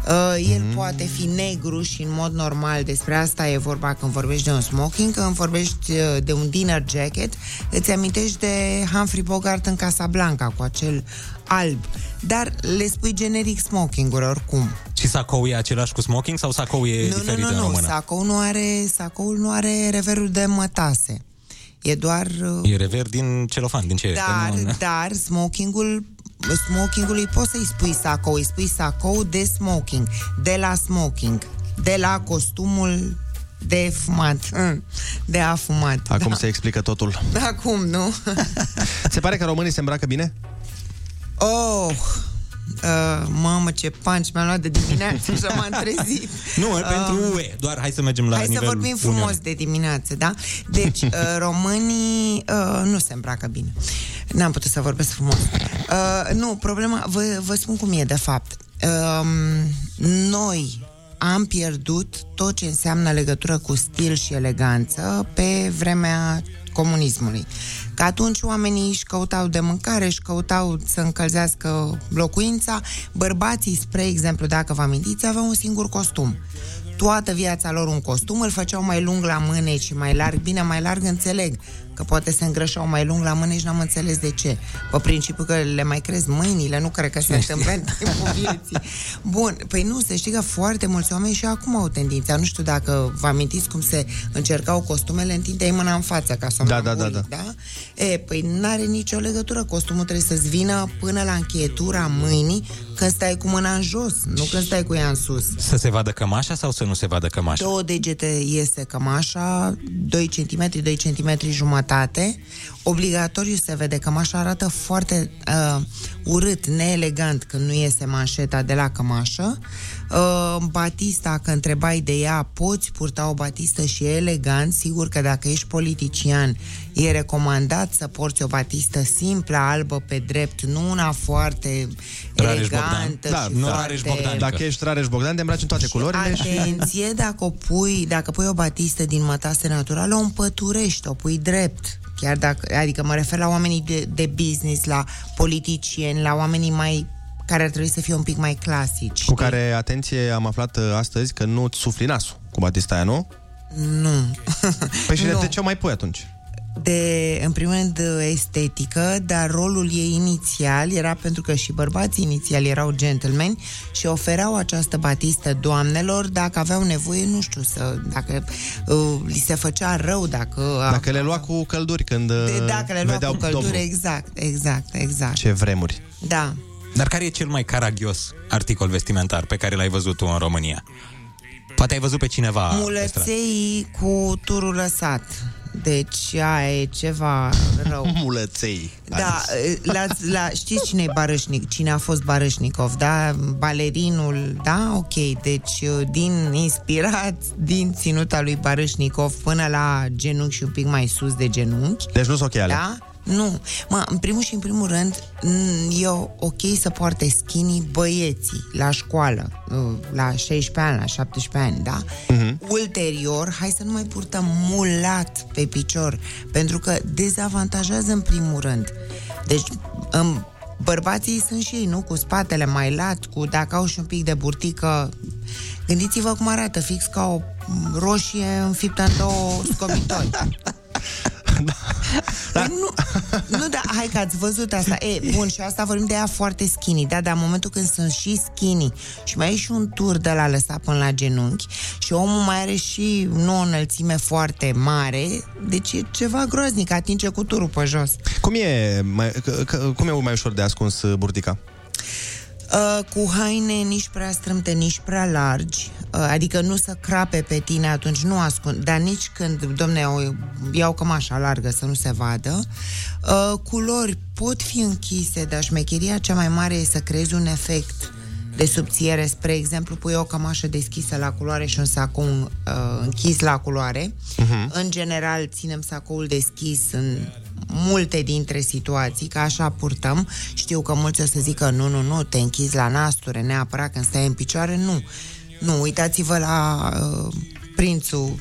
Uh, el mm. poate fi negru și în mod normal despre asta e vorba când vorbești de un smoking, când vorbești uh, de un dinner jacket, îți amintești de Humphrey Bogart în Casablanca cu acel alb, dar le spui generic smoking-uri oricum. Și sacou e același cu smoking sau sacou e Nu, diferit nu, în nu, nu, română? sacou nu are, sacoul nu are reverul de mătase. E doar... uh, E rever din celofan, din ce e? Că Dar, nu- dar smokingul smokingului poți să-i spui sacou, îi spui sacou de smoking, de la smoking, de la costumul de fumat, Mm, de afumat. Acum da. se explică totul. [LAUGHS] Acum, nu? Se pare că românii se îmbracă bine? Oh, uh, mamă, ce punch mi-am luat de dimineață și m-am trezit. [LAUGHS] Nu, e Uh, pentru UE. Doar hai să mergem la Hai să nivel vorbim frumos Uniune. de dimineață, da? Deci, [LAUGHS] uh, românii uh, nu se îmbracă bine. N-am putut să vorbesc frumos. Uh, nu, problema, vă, vă spun cum e, de fapt. Uh, noi am pierdut tot ce înseamnă legătură cu stil și eleganță pe vremea comunismului. Că atunci oamenii își căutau de mâncare, își căutau să încălzească locuința. Bărbații, spre exemplu, dacă vă amintiți, aveau un singur costum toată viața lor un costum, îl făceau mai lung la mâneci și mai larg. Bine, mai larg înțeleg că poate se îngrășau mai lung la mâneci, n-am înțeles de ce. Pe principiu că le mai crezi mâinile, nu cred că se [LAUGHS] întâmplă în timpul vieții. Bun, păi nu, se știe că foarte mulți oameni și acum au tendința. Nu știu dacă vă amintiți cum se încercau costumele, întindeai mâna în față ca să o Da, da, da, îmbuli, da. da? E, păi n-are nicio legătură. Costumul trebuie să-ți vină până la încheietura mâinii când stai cu mâna în jos, nu când stai cu ea în sus. Să se vadă cămașa sau să nu se vadă cămașa? Două degete este cămașa, 2 cm, 2 cm jumătate. Obligatoriu se vede cămașa arată foarte uh, urât, neelegant când nu iese manșeta de la cămașă. Uh, batista, că întrebai de ea, poți purta o batistă și elegant. Sigur că dacă ești politician, e recomandat să porți o batistă simplă, albă pe drept, nu una foarte Rareș elegantă Da, și nu foarte... Rareș Bogdan. Dacă ești Rareș Bogdan, te îmbraci în toate culorile și... Atenție, dacă o pui, dacă pui o batistă din mătase naturală, o împăturești, o pui drept. Chiar dacă, adică mă refer la oamenii de, de business, la politicieni, la oamenii mai care ar trebui să fie un pic mai clasici. Cu care, atenție, am aflat uh, astăzi că nu-ți sufli nasul cu batista aia, nu? Nu. Păi și [LAUGHS] Nu. de ce o mai pui atunci? De, în primul rând, estetică, dar rolul ei inițial era pentru că și bărbații inițial erau gentlemen și ofereau această batistă doamnelor dacă aveau nevoie, nu știu, să, dacă uh, li se făcea rău, dacă... Dacă le lua cu călduri când de, dacă le lua vedeau cu căldură, domnul. exact, exact, exact. Ce vremuri. Da. Dar care e cel mai caragios articol vestimentar pe care l-ai văzut tu în România? Poate ai văzut pe cineva pe stradă. Mulăței cu turul lăsat. Deci aia e ceva rău. [LAUGHS] Mulăței. Da, la, la, știți cine e Barășnic? Cine a fost Barășnicov, da? Balerinul, da? Ok, deci din inspirat din ținuta lui Barășnicov până la genunchi și un pic mai sus de genunchi. Deci nu sunt ochiale. Da? Nu. Mă, în primul și în primul rând, m, e ok să poarte skinny băieții la școală, uh, la 16 ani, la 17 ani, da? Mhm. Ulterior, hai să nu mai purtăm mulat pe picior, pentru că dezavantajează în primul rând. Deci, în, bărbații sunt și ei, nu? Cu spatele mai lat, cu dacă au și un pic de burtică. Gândiți-vă cum arată, fix ca o roșie înfiptă în două [LAUGHS] scobitori. [LAUGHS] Păi nu, nu, dar hai că ați văzut asta. E, bun, și asta vorbim de ea foarte skinny, da, dar în momentul când sunt și skinny și mai e și un tur de la lăsat până la genunchi și omul mai are și nu o înălțime foarte mare, deci e ceva groaznic, atinge cu turul pe jos. Cum e mai, c- c- cum e mai ușor de ascuns uh, burtica? Uh, cu haine nici prea strâmte, nici prea largi, uh, adică nu să crape pe tine, atunci nu ascund, dar nici când, domne, o, iau cămașa largă să nu se vadă. Uh, culori pot fi închise, dar șmecheria cea mai mare e să creezi un efect de subțiere. Spre exemplu, pui o cămașă deschisă la culoare și un sacou uh, închis la culoare. Mhm. În general, ținem sacoul deschis în multe dintre situații, că așa purtăm. Știu că mulți o să zică, nu, nu, nu, te închizi la nasture, neapărat când stai în picioare. Nu. Nu, uitați-vă la uh, prințul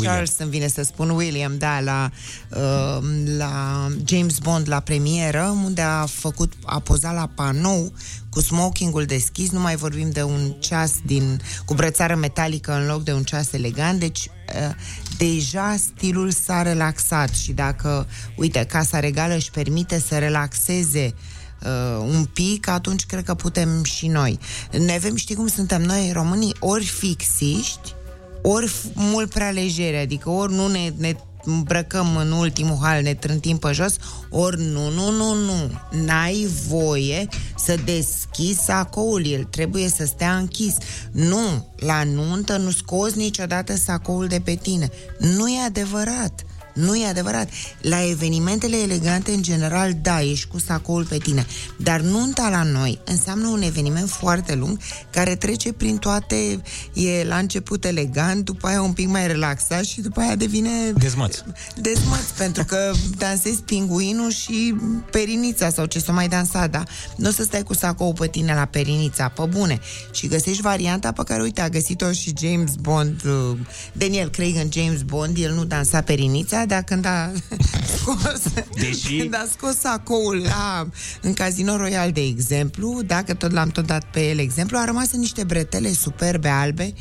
Charles îmi vine să spun William, da, la, uh, la James Bond la premieră, unde a făcut, a pozat la panou cu smokingul deschis, nu mai vorbim de un ceas din, cu brățară metalică în loc de un ceas elegant, deci uh, deja stilul s-a relaxat și dacă, uite, Casa Regală își permite să relaxeze uh, un pic, atunci cred că putem și noi. Ne avem, știi cum suntem noi românii, ori fixiști, ori f- mult prea legere, adică ori nu ne, ne îmbrăcăm în ultimul hal, ne trântim pe jos, ori nu, nu, nu, nu. N-ai voie să deschizi sacoul, el trebuie să stea închis. Nu, la nuntă nu scoți niciodată sacoul de pe tine. Nu e adevărat. Nu e adevărat. La evenimentele elegante, în general, da, ești cu sacoul pe tine. Dar nunta la noi înseamnă un eveniment foarte lung care trece prin toate, e la început elegant, după aia un pic mai relaxat și după aia devine Dezmăț. dezmăț, [LAUGHS] pentru că dansezi pinguinul și perinița sau ce s-o mai dansa, da? Nu o să stai cu sacou pe tine la perinița, pe bune. Și găsești varianta pe care, uite, a găsit-o și James Bond, uh, Daniel Craig în James Bond, el nu dansa perinița, dar când a [LAUGHS] scos, Deși- când a scos sacoul la, în Casino Royal, de exemplu, dacă tot l-am tot dat pe el exemplu, a rămas în niște bretele superbe albe,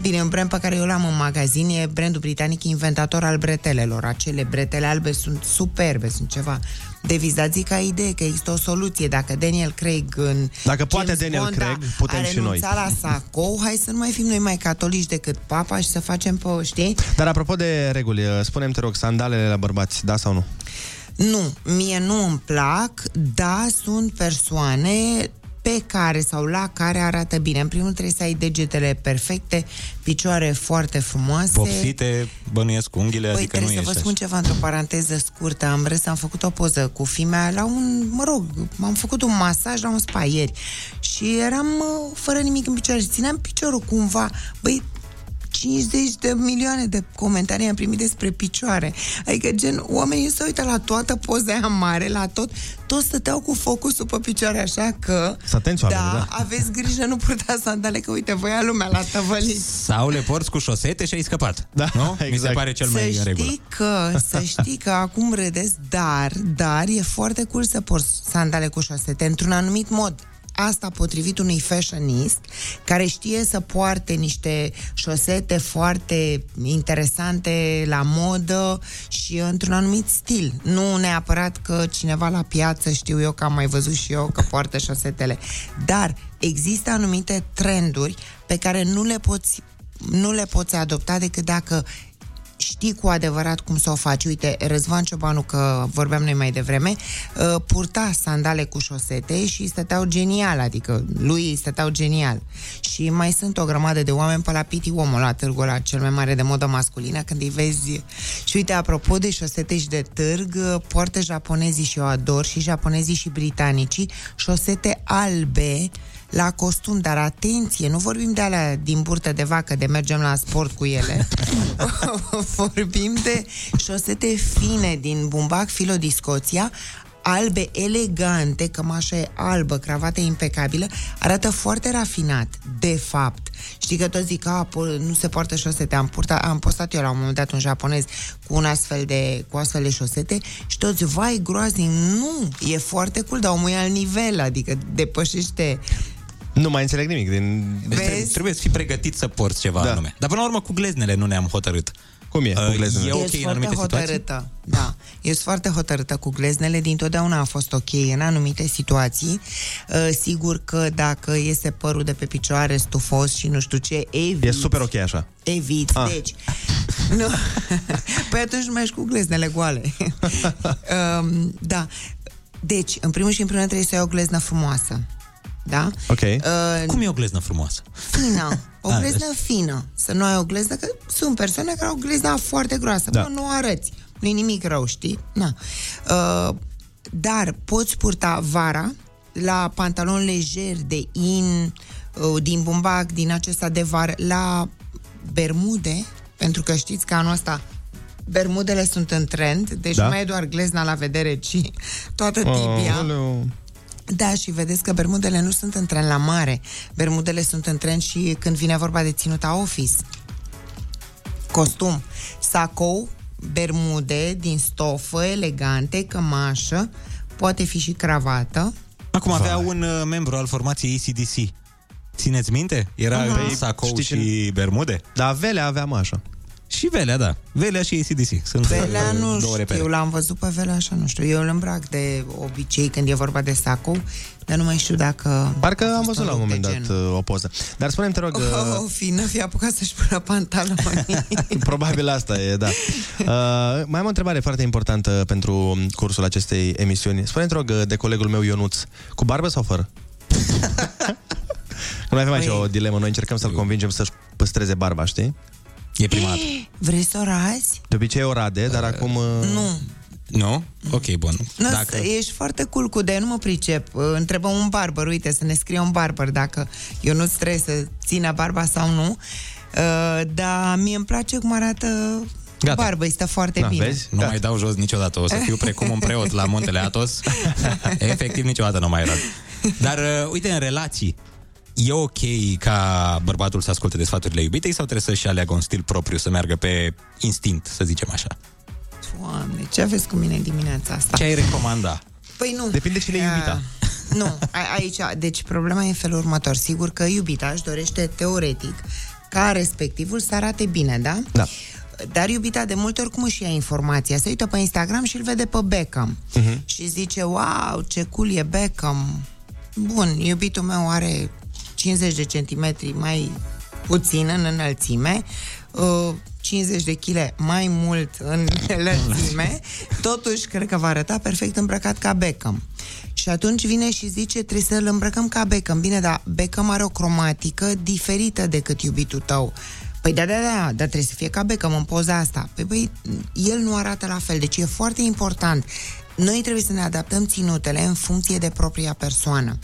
Bine, un brand pe care eu l-am în magazin e brandul britanic inventator al bretelelor. Acele bretele albe sunt superbe, sunt ceva de vizat. Zic ca idee că există o soluție. Dacă Daniel Craig în Dacă poate James Daniel Bond Craig, a- putem a și noi. renunțat la sacou, hai să nu mai fim noi mai catolici decât papa și să facem pe, știi? Dar apropo de reguli, uh, spune-mi, te rog, sandalele la bărbați, da sau nu? Nu, mie nu îmi plac, da, sunt persoane pe care sau la care arată bine. În primul trebuie să ai degetele perfecte, picioare foarte frumoase. Vopsite, bănuiesc cu unghiile, Păi adică nu trebuie să vă ești spun ceva într-o paranteză scurtă. Am râs, am făcut o poză cu fimea la un, mă rog, am făcut un masaj la un spa ieri și eram uh, fără nimic în picioare și țineam piciorul cumva. Băi, 50 de milioane de comentarii am primit despre picioare. Adică, gen, oamenii se uită la toată poza aia mare, la tot, toți stăteau cu focusul pe picioare, așa că... Să atenți oamenii, da, da. aveți grijă, nu purtați sandale, că uite, voia lumea la tăvălit. Sau le porți cu șosete și ai scăpat. Da, nu? Mi se exact. pare cel să mai în știi regulă. că, să știi că acum râdeți, dar, dar e foarte cool să porți sandale cu șosete într-un anumit mod. Asta potrivit unui fashionist care știe să poarte niște șosete foarte interesante la modă și într-un anumit stil. Nu neapărat că cineva la piață, știu eu că am mai văzut și eu că poartă șosetele. Dar există anumite trenduri pe care nu le poți nu le poți adopta decât dacă știi cu adevărat cum să o faci. Uite, Răzvan Ciobanu, că vorbeam noi mai devreme, uh, purta sandale cu șosete și îi stăteau genial, adică lui îi stăteau genial. Și mai sunt o grămadă de oameni pe la Piti omul la târgul ăla cel mai mare de modă masculină, când îi vezi... Și uite, apropo de șosete și de târg, uh, poartă japonezii și eu ador, și japonezii și britanicii, șosete albe la costum, dar atenție, nu vorbim de alea din burtă de vacă, de mergem la sport cu ele. [LAUGHS] [LAUGHS] vorbim de șosete fine din bumbac filo din Scoția, albe elegante, cămașa e albă, cravată impecabilă, arată foarte rafinat, de fapt. Știi că toți zic, a, po- nu se poartă șosete. Am, purtat, am postat eu la un moment dat un japonez cu un astfel de, cu astfel de șosete și toți, vai, groaznic, nu, e foarte cool, dar omul e al nivel, adică depășește Nu mai înțeleg nimic din... Deci trebuie, trebuie să fii pregătit să porți ceva da. anume. Dar până la urmă cu gleznele nu ne-am hotărât. Cum e cu gleznele? E ok Ești în foarte anumite situații? hotărâtă. Da, ești foarte hotărâtă cu gleznele, dintotdeauna a fost ok în anumite situații. Uh, sigur că dacă iese părul de pe picioare stufos și nu știu ce, eviți. E super ok așa. Eviți, Ah. deci. [LAUGHS] Nu. păi atunci nu mergi cu gleznele goale. [LAUGHS] um, da. Deci, în primul și în primul rând trebuie să ai o gleznă frumoasă. Da? Ok. Uh, Cum e o gleznă frumoasă? fină. [LAUGHS] O Ah, gleznă fină. Să nu ai o gleznă, că sunt persoane care au glezna foarte groasă. Da. Bă, nu o arăți. Nu-i nimic rău, știi? Na. Uh, dar poți purta vara la pantaloni lejeri de in, uh, din bumbac, din acesta de vară, la bermude, pentru că știți că anul ăsta bermudele sunt în trend, deci Da. nu mai e doar glezna la vedere, ci toată tibia. Aoleu. Da, și vedeți că bermudele nu sunt în tren la mare. Bermudele sunt în tren și când vine vorba de ținuta office. Costum, sacou, bermude din stofă, elegante, cămașă, poate fi și cravată. Acum avea un uh, membru al formației ACDC. Țineți minte? Era Aha. în sacou Știi și bermude? Da, Velea aveam așa. Și Velea, da. Velea și ACDC. Sunt Velea uh, nu două știu, repere. l-am văzut pe Velea așa, nu știu. Eu îl îmbrac de obicei când e vorba de sacou, dar nu mai știu dacă... Parcă a am fost văzut la un loc de moment dat genul. uh, o poză. Dar spune-mi, te rog, Oh, uh, fi, n fi apucat să-și pună pantaloni. [LAUGHS] probabil asta e, da. [LAUGHS] Uh, mai am o întrebare foarte importantă pentru cursul acestei emisiuni. Spune-mi, te rog, uh, de colegul meu Ionuț, cu barbă sau fără? [LAUGHS] Noi avem aici Păi- o dilemă, noi încercăm să-l convingem să-și păstreze barba, știi? E primat. Vrei să o razi? De obicei o rade, dar acum... uh, Nu. Nu? Ok, bun. Nu, Dacă... Dacă... ești foarte cool cu de, nu mă pricep. Uh, Întrebăm un barber, uite, să ne scrie un barber dacă eu nu trebuie să țină barba sau nu. Uh, dar mie îmi place cum arată Gata. barba, îi stă foarte Da, bine. vezi? Nu mai dau jos niciodată. O să fiu precum un preot la muntele Atos. [LAUGHS] Efectiv, niciodată nu mai rad. Dar, uh, uite, în relații, e ok ca bărbatul să asculte de sfaturile iubitei sau trebuie să-și aleagă un stil propriu, să meargă pe instinct, să zicem așa? Doamne, ce aveți cu mine dimineața asta? Ce ai recomanda? Păi nu. Depinde cine e iubita. [LAUGHS] Nu, a- aici, deci problema e în felul următor. Sigur că iubita își dorește teoretic ca respectivul să arate bine, da? Da. Dar iubita de multe ori cum își ia informația? Se uită pe Instagram și îl vede pe Beckham. Mhm. Și zice, wow, ce cool e Beckham. Bun, iubitul meu are 50 de centimetri mai puțin în înălțime, uh, 50 de kg mai mult în lățime, totuși cred că va arăta perfect îmbrăcat ca Beckham. Și atunci vine și zice, trebuie să-l îmbrăcăm ca Beckham. Bine, dar Beckham are o cromatică diferită decât iubitul tău. Păi da, da, da, dar trebuie să fie ca Beckham în poza asta. Păi băi, el nu arată la fel, deci e foarte important. Noi trebuie să ne adaptăm ținutele în funcție de propria persoană.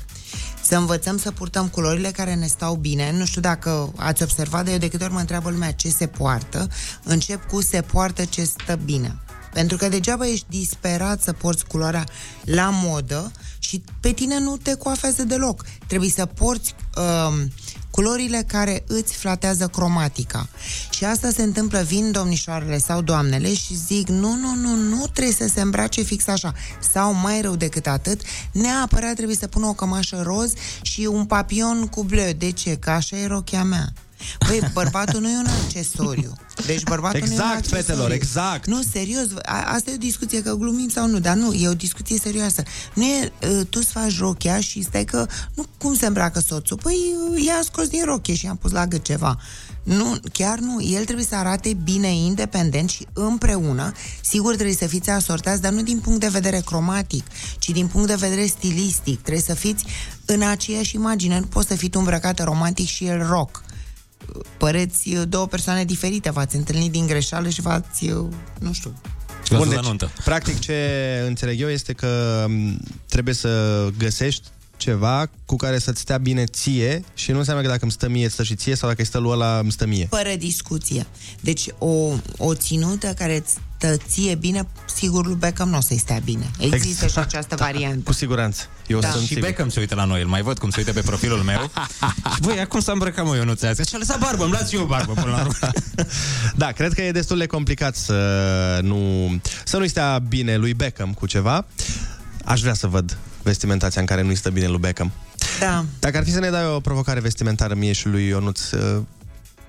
Să învățăm să purtăm culorile care ne stau bine. Nu știu dacă ați observat, dar eu de câte ori mă întreabă lumea ce se poartă, încep cu se poartă ce stă bine. Pentru că degeaba ești disperat să porți culoarea la modă și pe tine nu te coafează deloc. Trebuie să porți um, culorile care îți flatează cromatica. Și asta se întâmplă, vin domnișoarele sau doamnele și zic, nu, nu, nu, nu trebuie să se îmbrace fix așa. Sau mai rău decât atât, neapărat trebuie să pună o cămașă roz și un papion cu bleu. De ce? Că așa e rochia mea. Păi, bărbatul nu e un accesoriu. Deci bărbatul nu e un Exact, accesoriu. fetelor, exact. Nu, serios, a, asta e o discuție, că glumim sau nu, dar nu, e o discuție serioasă. Nu e, uh, tu îți faci rochia și stai că, nu, cum se îmbracă soțul? Păi, uh, i-a scos din rochie și i-am pus la gât ceva. Nu, chiar nu. El trebuie să arate bine, independent și împreună. Sigur, trebuie să fiți asortați, dar nu din punct de vedere cromatic, ci din punct de vedere stilistic. Trebuie să fiți în aceeași imagine. Nu poți să fii tu îmbrăcată romantic și el rock păreți uh, două persoane diferite, v-ați întâlnit din greșeală și v-ați, uh, nu știu, Bun, deci, practic ce înțeleg eu este că m, trebuie să găsești ceva cu care să-ți stea bine ție și nu înseamnă că dacă îmi stă mie, îți stă și ție sau dacă îi stă lui ăla, îmi stă mie. fără discuție. Deci o, o ținută care îți stă ție bine, sigur lui Beckham nu o să-i stea bine. Există și această variantă. Cu siguranță. Eu Da. sunt Și sigur. Beckham se uită la noi, îl mai văd cum se uită pe profilul meu. și [LAUGHS] băi, acum s-a îmbrăcat mă Ionuț azi. Și a lăsat barbă, îmi las eu barbă până la urmă. [LAUGHS] Da, cred că e destul de complicat să nu să nu-i stea bine lui Beckham cu ceva. Aș vrea să văd vestimentația în care nu-i stă bine lui Beckham. Da. Dacă ar fi să ne dai o provocare vestimentară mie și lui Ionuț, uh,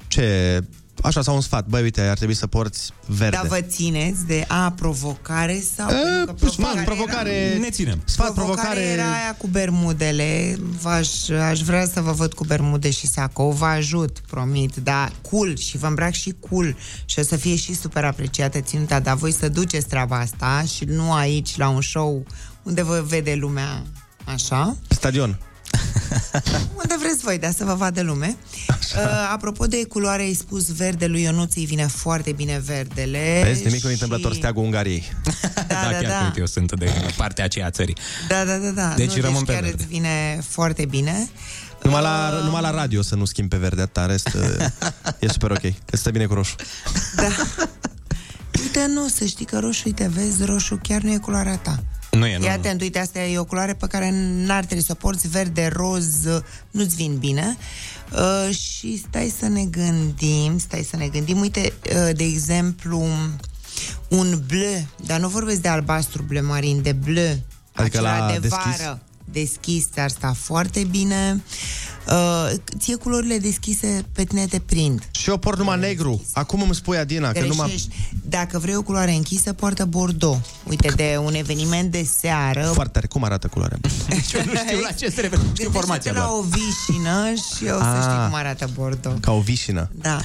ce... Așa, sau un sfat, băi, uite, ar trebui să porți verde. Dar vă țineți de a provocare sau... E, pentru că sfat, provocare... Ne ținem. Sfat, Provocare provocare... era aia cu bermudele. V-aș, aș vrea să vă văd cu bermude și sacou. Vă ajut, promit, dar cool și vă îmbrac și cool și o să fie și super apreciată ținuta, dar voi să duceți treaba asta și nu aici la un show unde vă vede lumea așa. Stadion. [LAUGHS] Unde vreți voi, dar să vă vadă lume. Uh, apropo de culoare, ai spus verde lui Ionuț, îi vine foarte bine verdele. Vezi, nimic nu întâmplător steagul Ungariei. [LAUGHS] Da, da, da, chiar da. că uite, eu sunt de partea aceea a țării. Da, da, da, da. Deci nu, rămân deci pe chiar verde. îți vine foarte bine. Numai la, numai la radio să nu schimbi pe verde, atâta, în rest uh, e super ok. Că stă bine cu roșu. [LAUGHS] Uite, nu, să știi că roșu, uite, vezi, roșu chiar nu e culoarea ta. Nu e, nu. Fii atent, uite, asta e o culoare pe care n-ar trebui să o porți, verde, roz, nu-ți vin bine. Uh, și stai să ne gândim, stai să ne gândim. Uite, uh, de exemplu, un bleu, dar nu vorbesc de albastru bleu marin, de bleu. Adică acela la de deschis? vară. Deschis, ar sta foarte bine. Uh, ție culorile deschise pe tine te prind. Și eu port numai negru. Acum îmi spui, Adina, că numai... Greșești. Dacă vrei o culoare închisă, poartă bordeaux. Uite, de un eveniment de seară. Foarte tare. Cum arată culoarea? [LAUGHS] Eu nu știu la ce se referă. Știu formația la doar. o vișină și o să Ah. știi cum arată bordeaux. Ca o vișină. Da.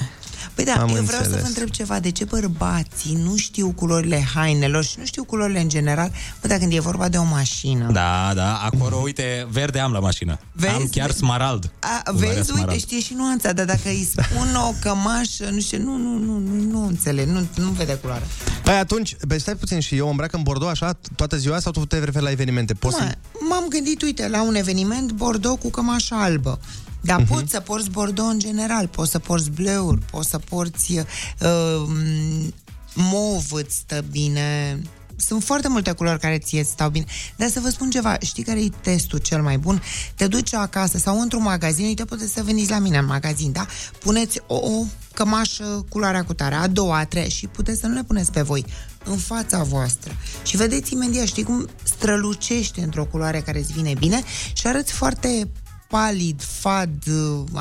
Păi da, Am eu vreau să înțeles. vă întreb ceva. De ce bărbații nu știu culorile hainelor și nu știu culorile în general? Bă, dar când e vorba de o mașină. Da, da, acolo, uite, verde am la mașină. Vezi? Am chiar smarald. A, Culoarea vezi, uite, smarald. știe și nuanța, dar dacă îi spun o cămașă, nu știu, nu, nu, nu, nu, nu înțeleg, nu, nu vede culoarea. Păi atunci, bă, stai puțin și eu îmbrac în Bordeaux așa toată ziua sau tu te referi la evenimente? Poți să... Mă, m-am gândit, uite, la un eveniment Bordeaux cu cămașă albă. Dar Mhm. uh-huh. poți să porți Bordeaux în general, poți să porți bleuri, poți să porți uh, m, mov, îți stă bine. Sunt foarte multe culori care ție îți stau bine. Dar să vă spun ceva, știi care e testul cel mai bun? Te duci acasă sau într-un magazin, uite, puteți să veniți la mine în magazin, da? Puneți o, o cămașă culoarea cu tare, a doua, a treia și puteți să nu le puneți pe voi, în fața voastră. Și vedeți imediat, știi cum strălucește într-o culoare care îți vine bine și arăți foarte palid, fad,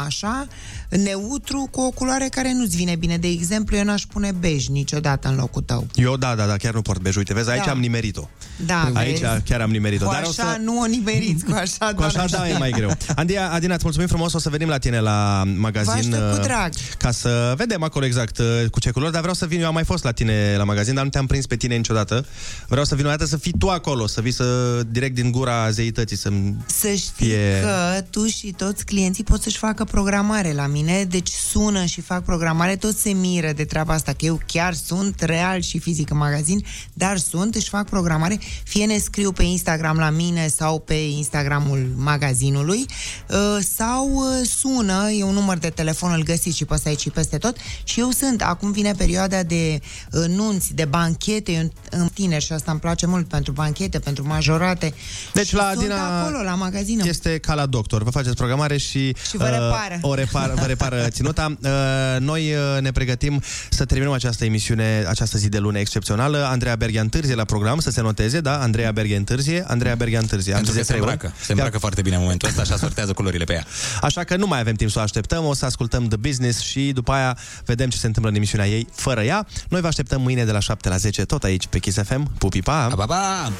așa, neutru, cu o culoare care nu-ți vine bine. De exemplu, eu n-aș pune bej niciodată în locul tău. Eu, da, da, da, chiar nu port bej. Uite, vezi, aici Da. am nimerit-o. Da, Aici vezi? chiar am nimerit-o. Cu Dar o așa să... nu o nimeriți, cu așa, [LAUGHS] Cu așa, doamne, da, e mai greu. Andia, Adina, îți mulțumim frumos, o să venim la tine la magazin. Vă aștept cu uh, drag. Ca să vedem acolo exact uh, cu ce culori, dar vreau să vin, eu am mai fost la tine la magazin, dar nu te-am prins pe tine niciodată. Vreau să vin o dată să fii tu acolo, să vii să direct din gura zeității, să-mi Să știi fie... că tu și toți clienții pot să-și facă programare la mine, deci sună și fac programare, toți se miră de treaba asta, că eu chiar sunt real și fizic în magazin, dar sunt, își fac programare, fie ne scriu pe Instagram la mine sau pe Instagramul magazinului, uh, sau uh, sună, e un număr de telefon, îl găsiți și pe aici și peste tot, și eu sunt, acum vine perioada de uh, nunți, de banchete, eu în tineri și asta îmi place mult pentru banchete, pentru majorate. Deci Și la sunt Adina acolo, la magazin. Este ca la doctor. Vă faceți programare și, Și vă repară. o repar, vă repară [LAUGHS] ținuta. Uh, noi uh, ne pregătim să terminăm această emisiune, această zi de luni excepțională. Andreea Berghia întârzie la program, să se noteze, da? Andreea Berghia întârzie, Andreea Berghia întârzie. Am Pentru că zis se trei ori. îmbracă. Se îmbracă foarte bine în momentul ăsta și sortează culorile pe ea. Așa că nu mai avem timp să o așteptăm, o să ascultăm The Business și după aia vedem ce se întâmplă în emisiunea ei fără ea. Noi vă așteptăm mâine de la 7 la 10, tot aici pe Kiss FM. Pupi, pa! Pa, pa!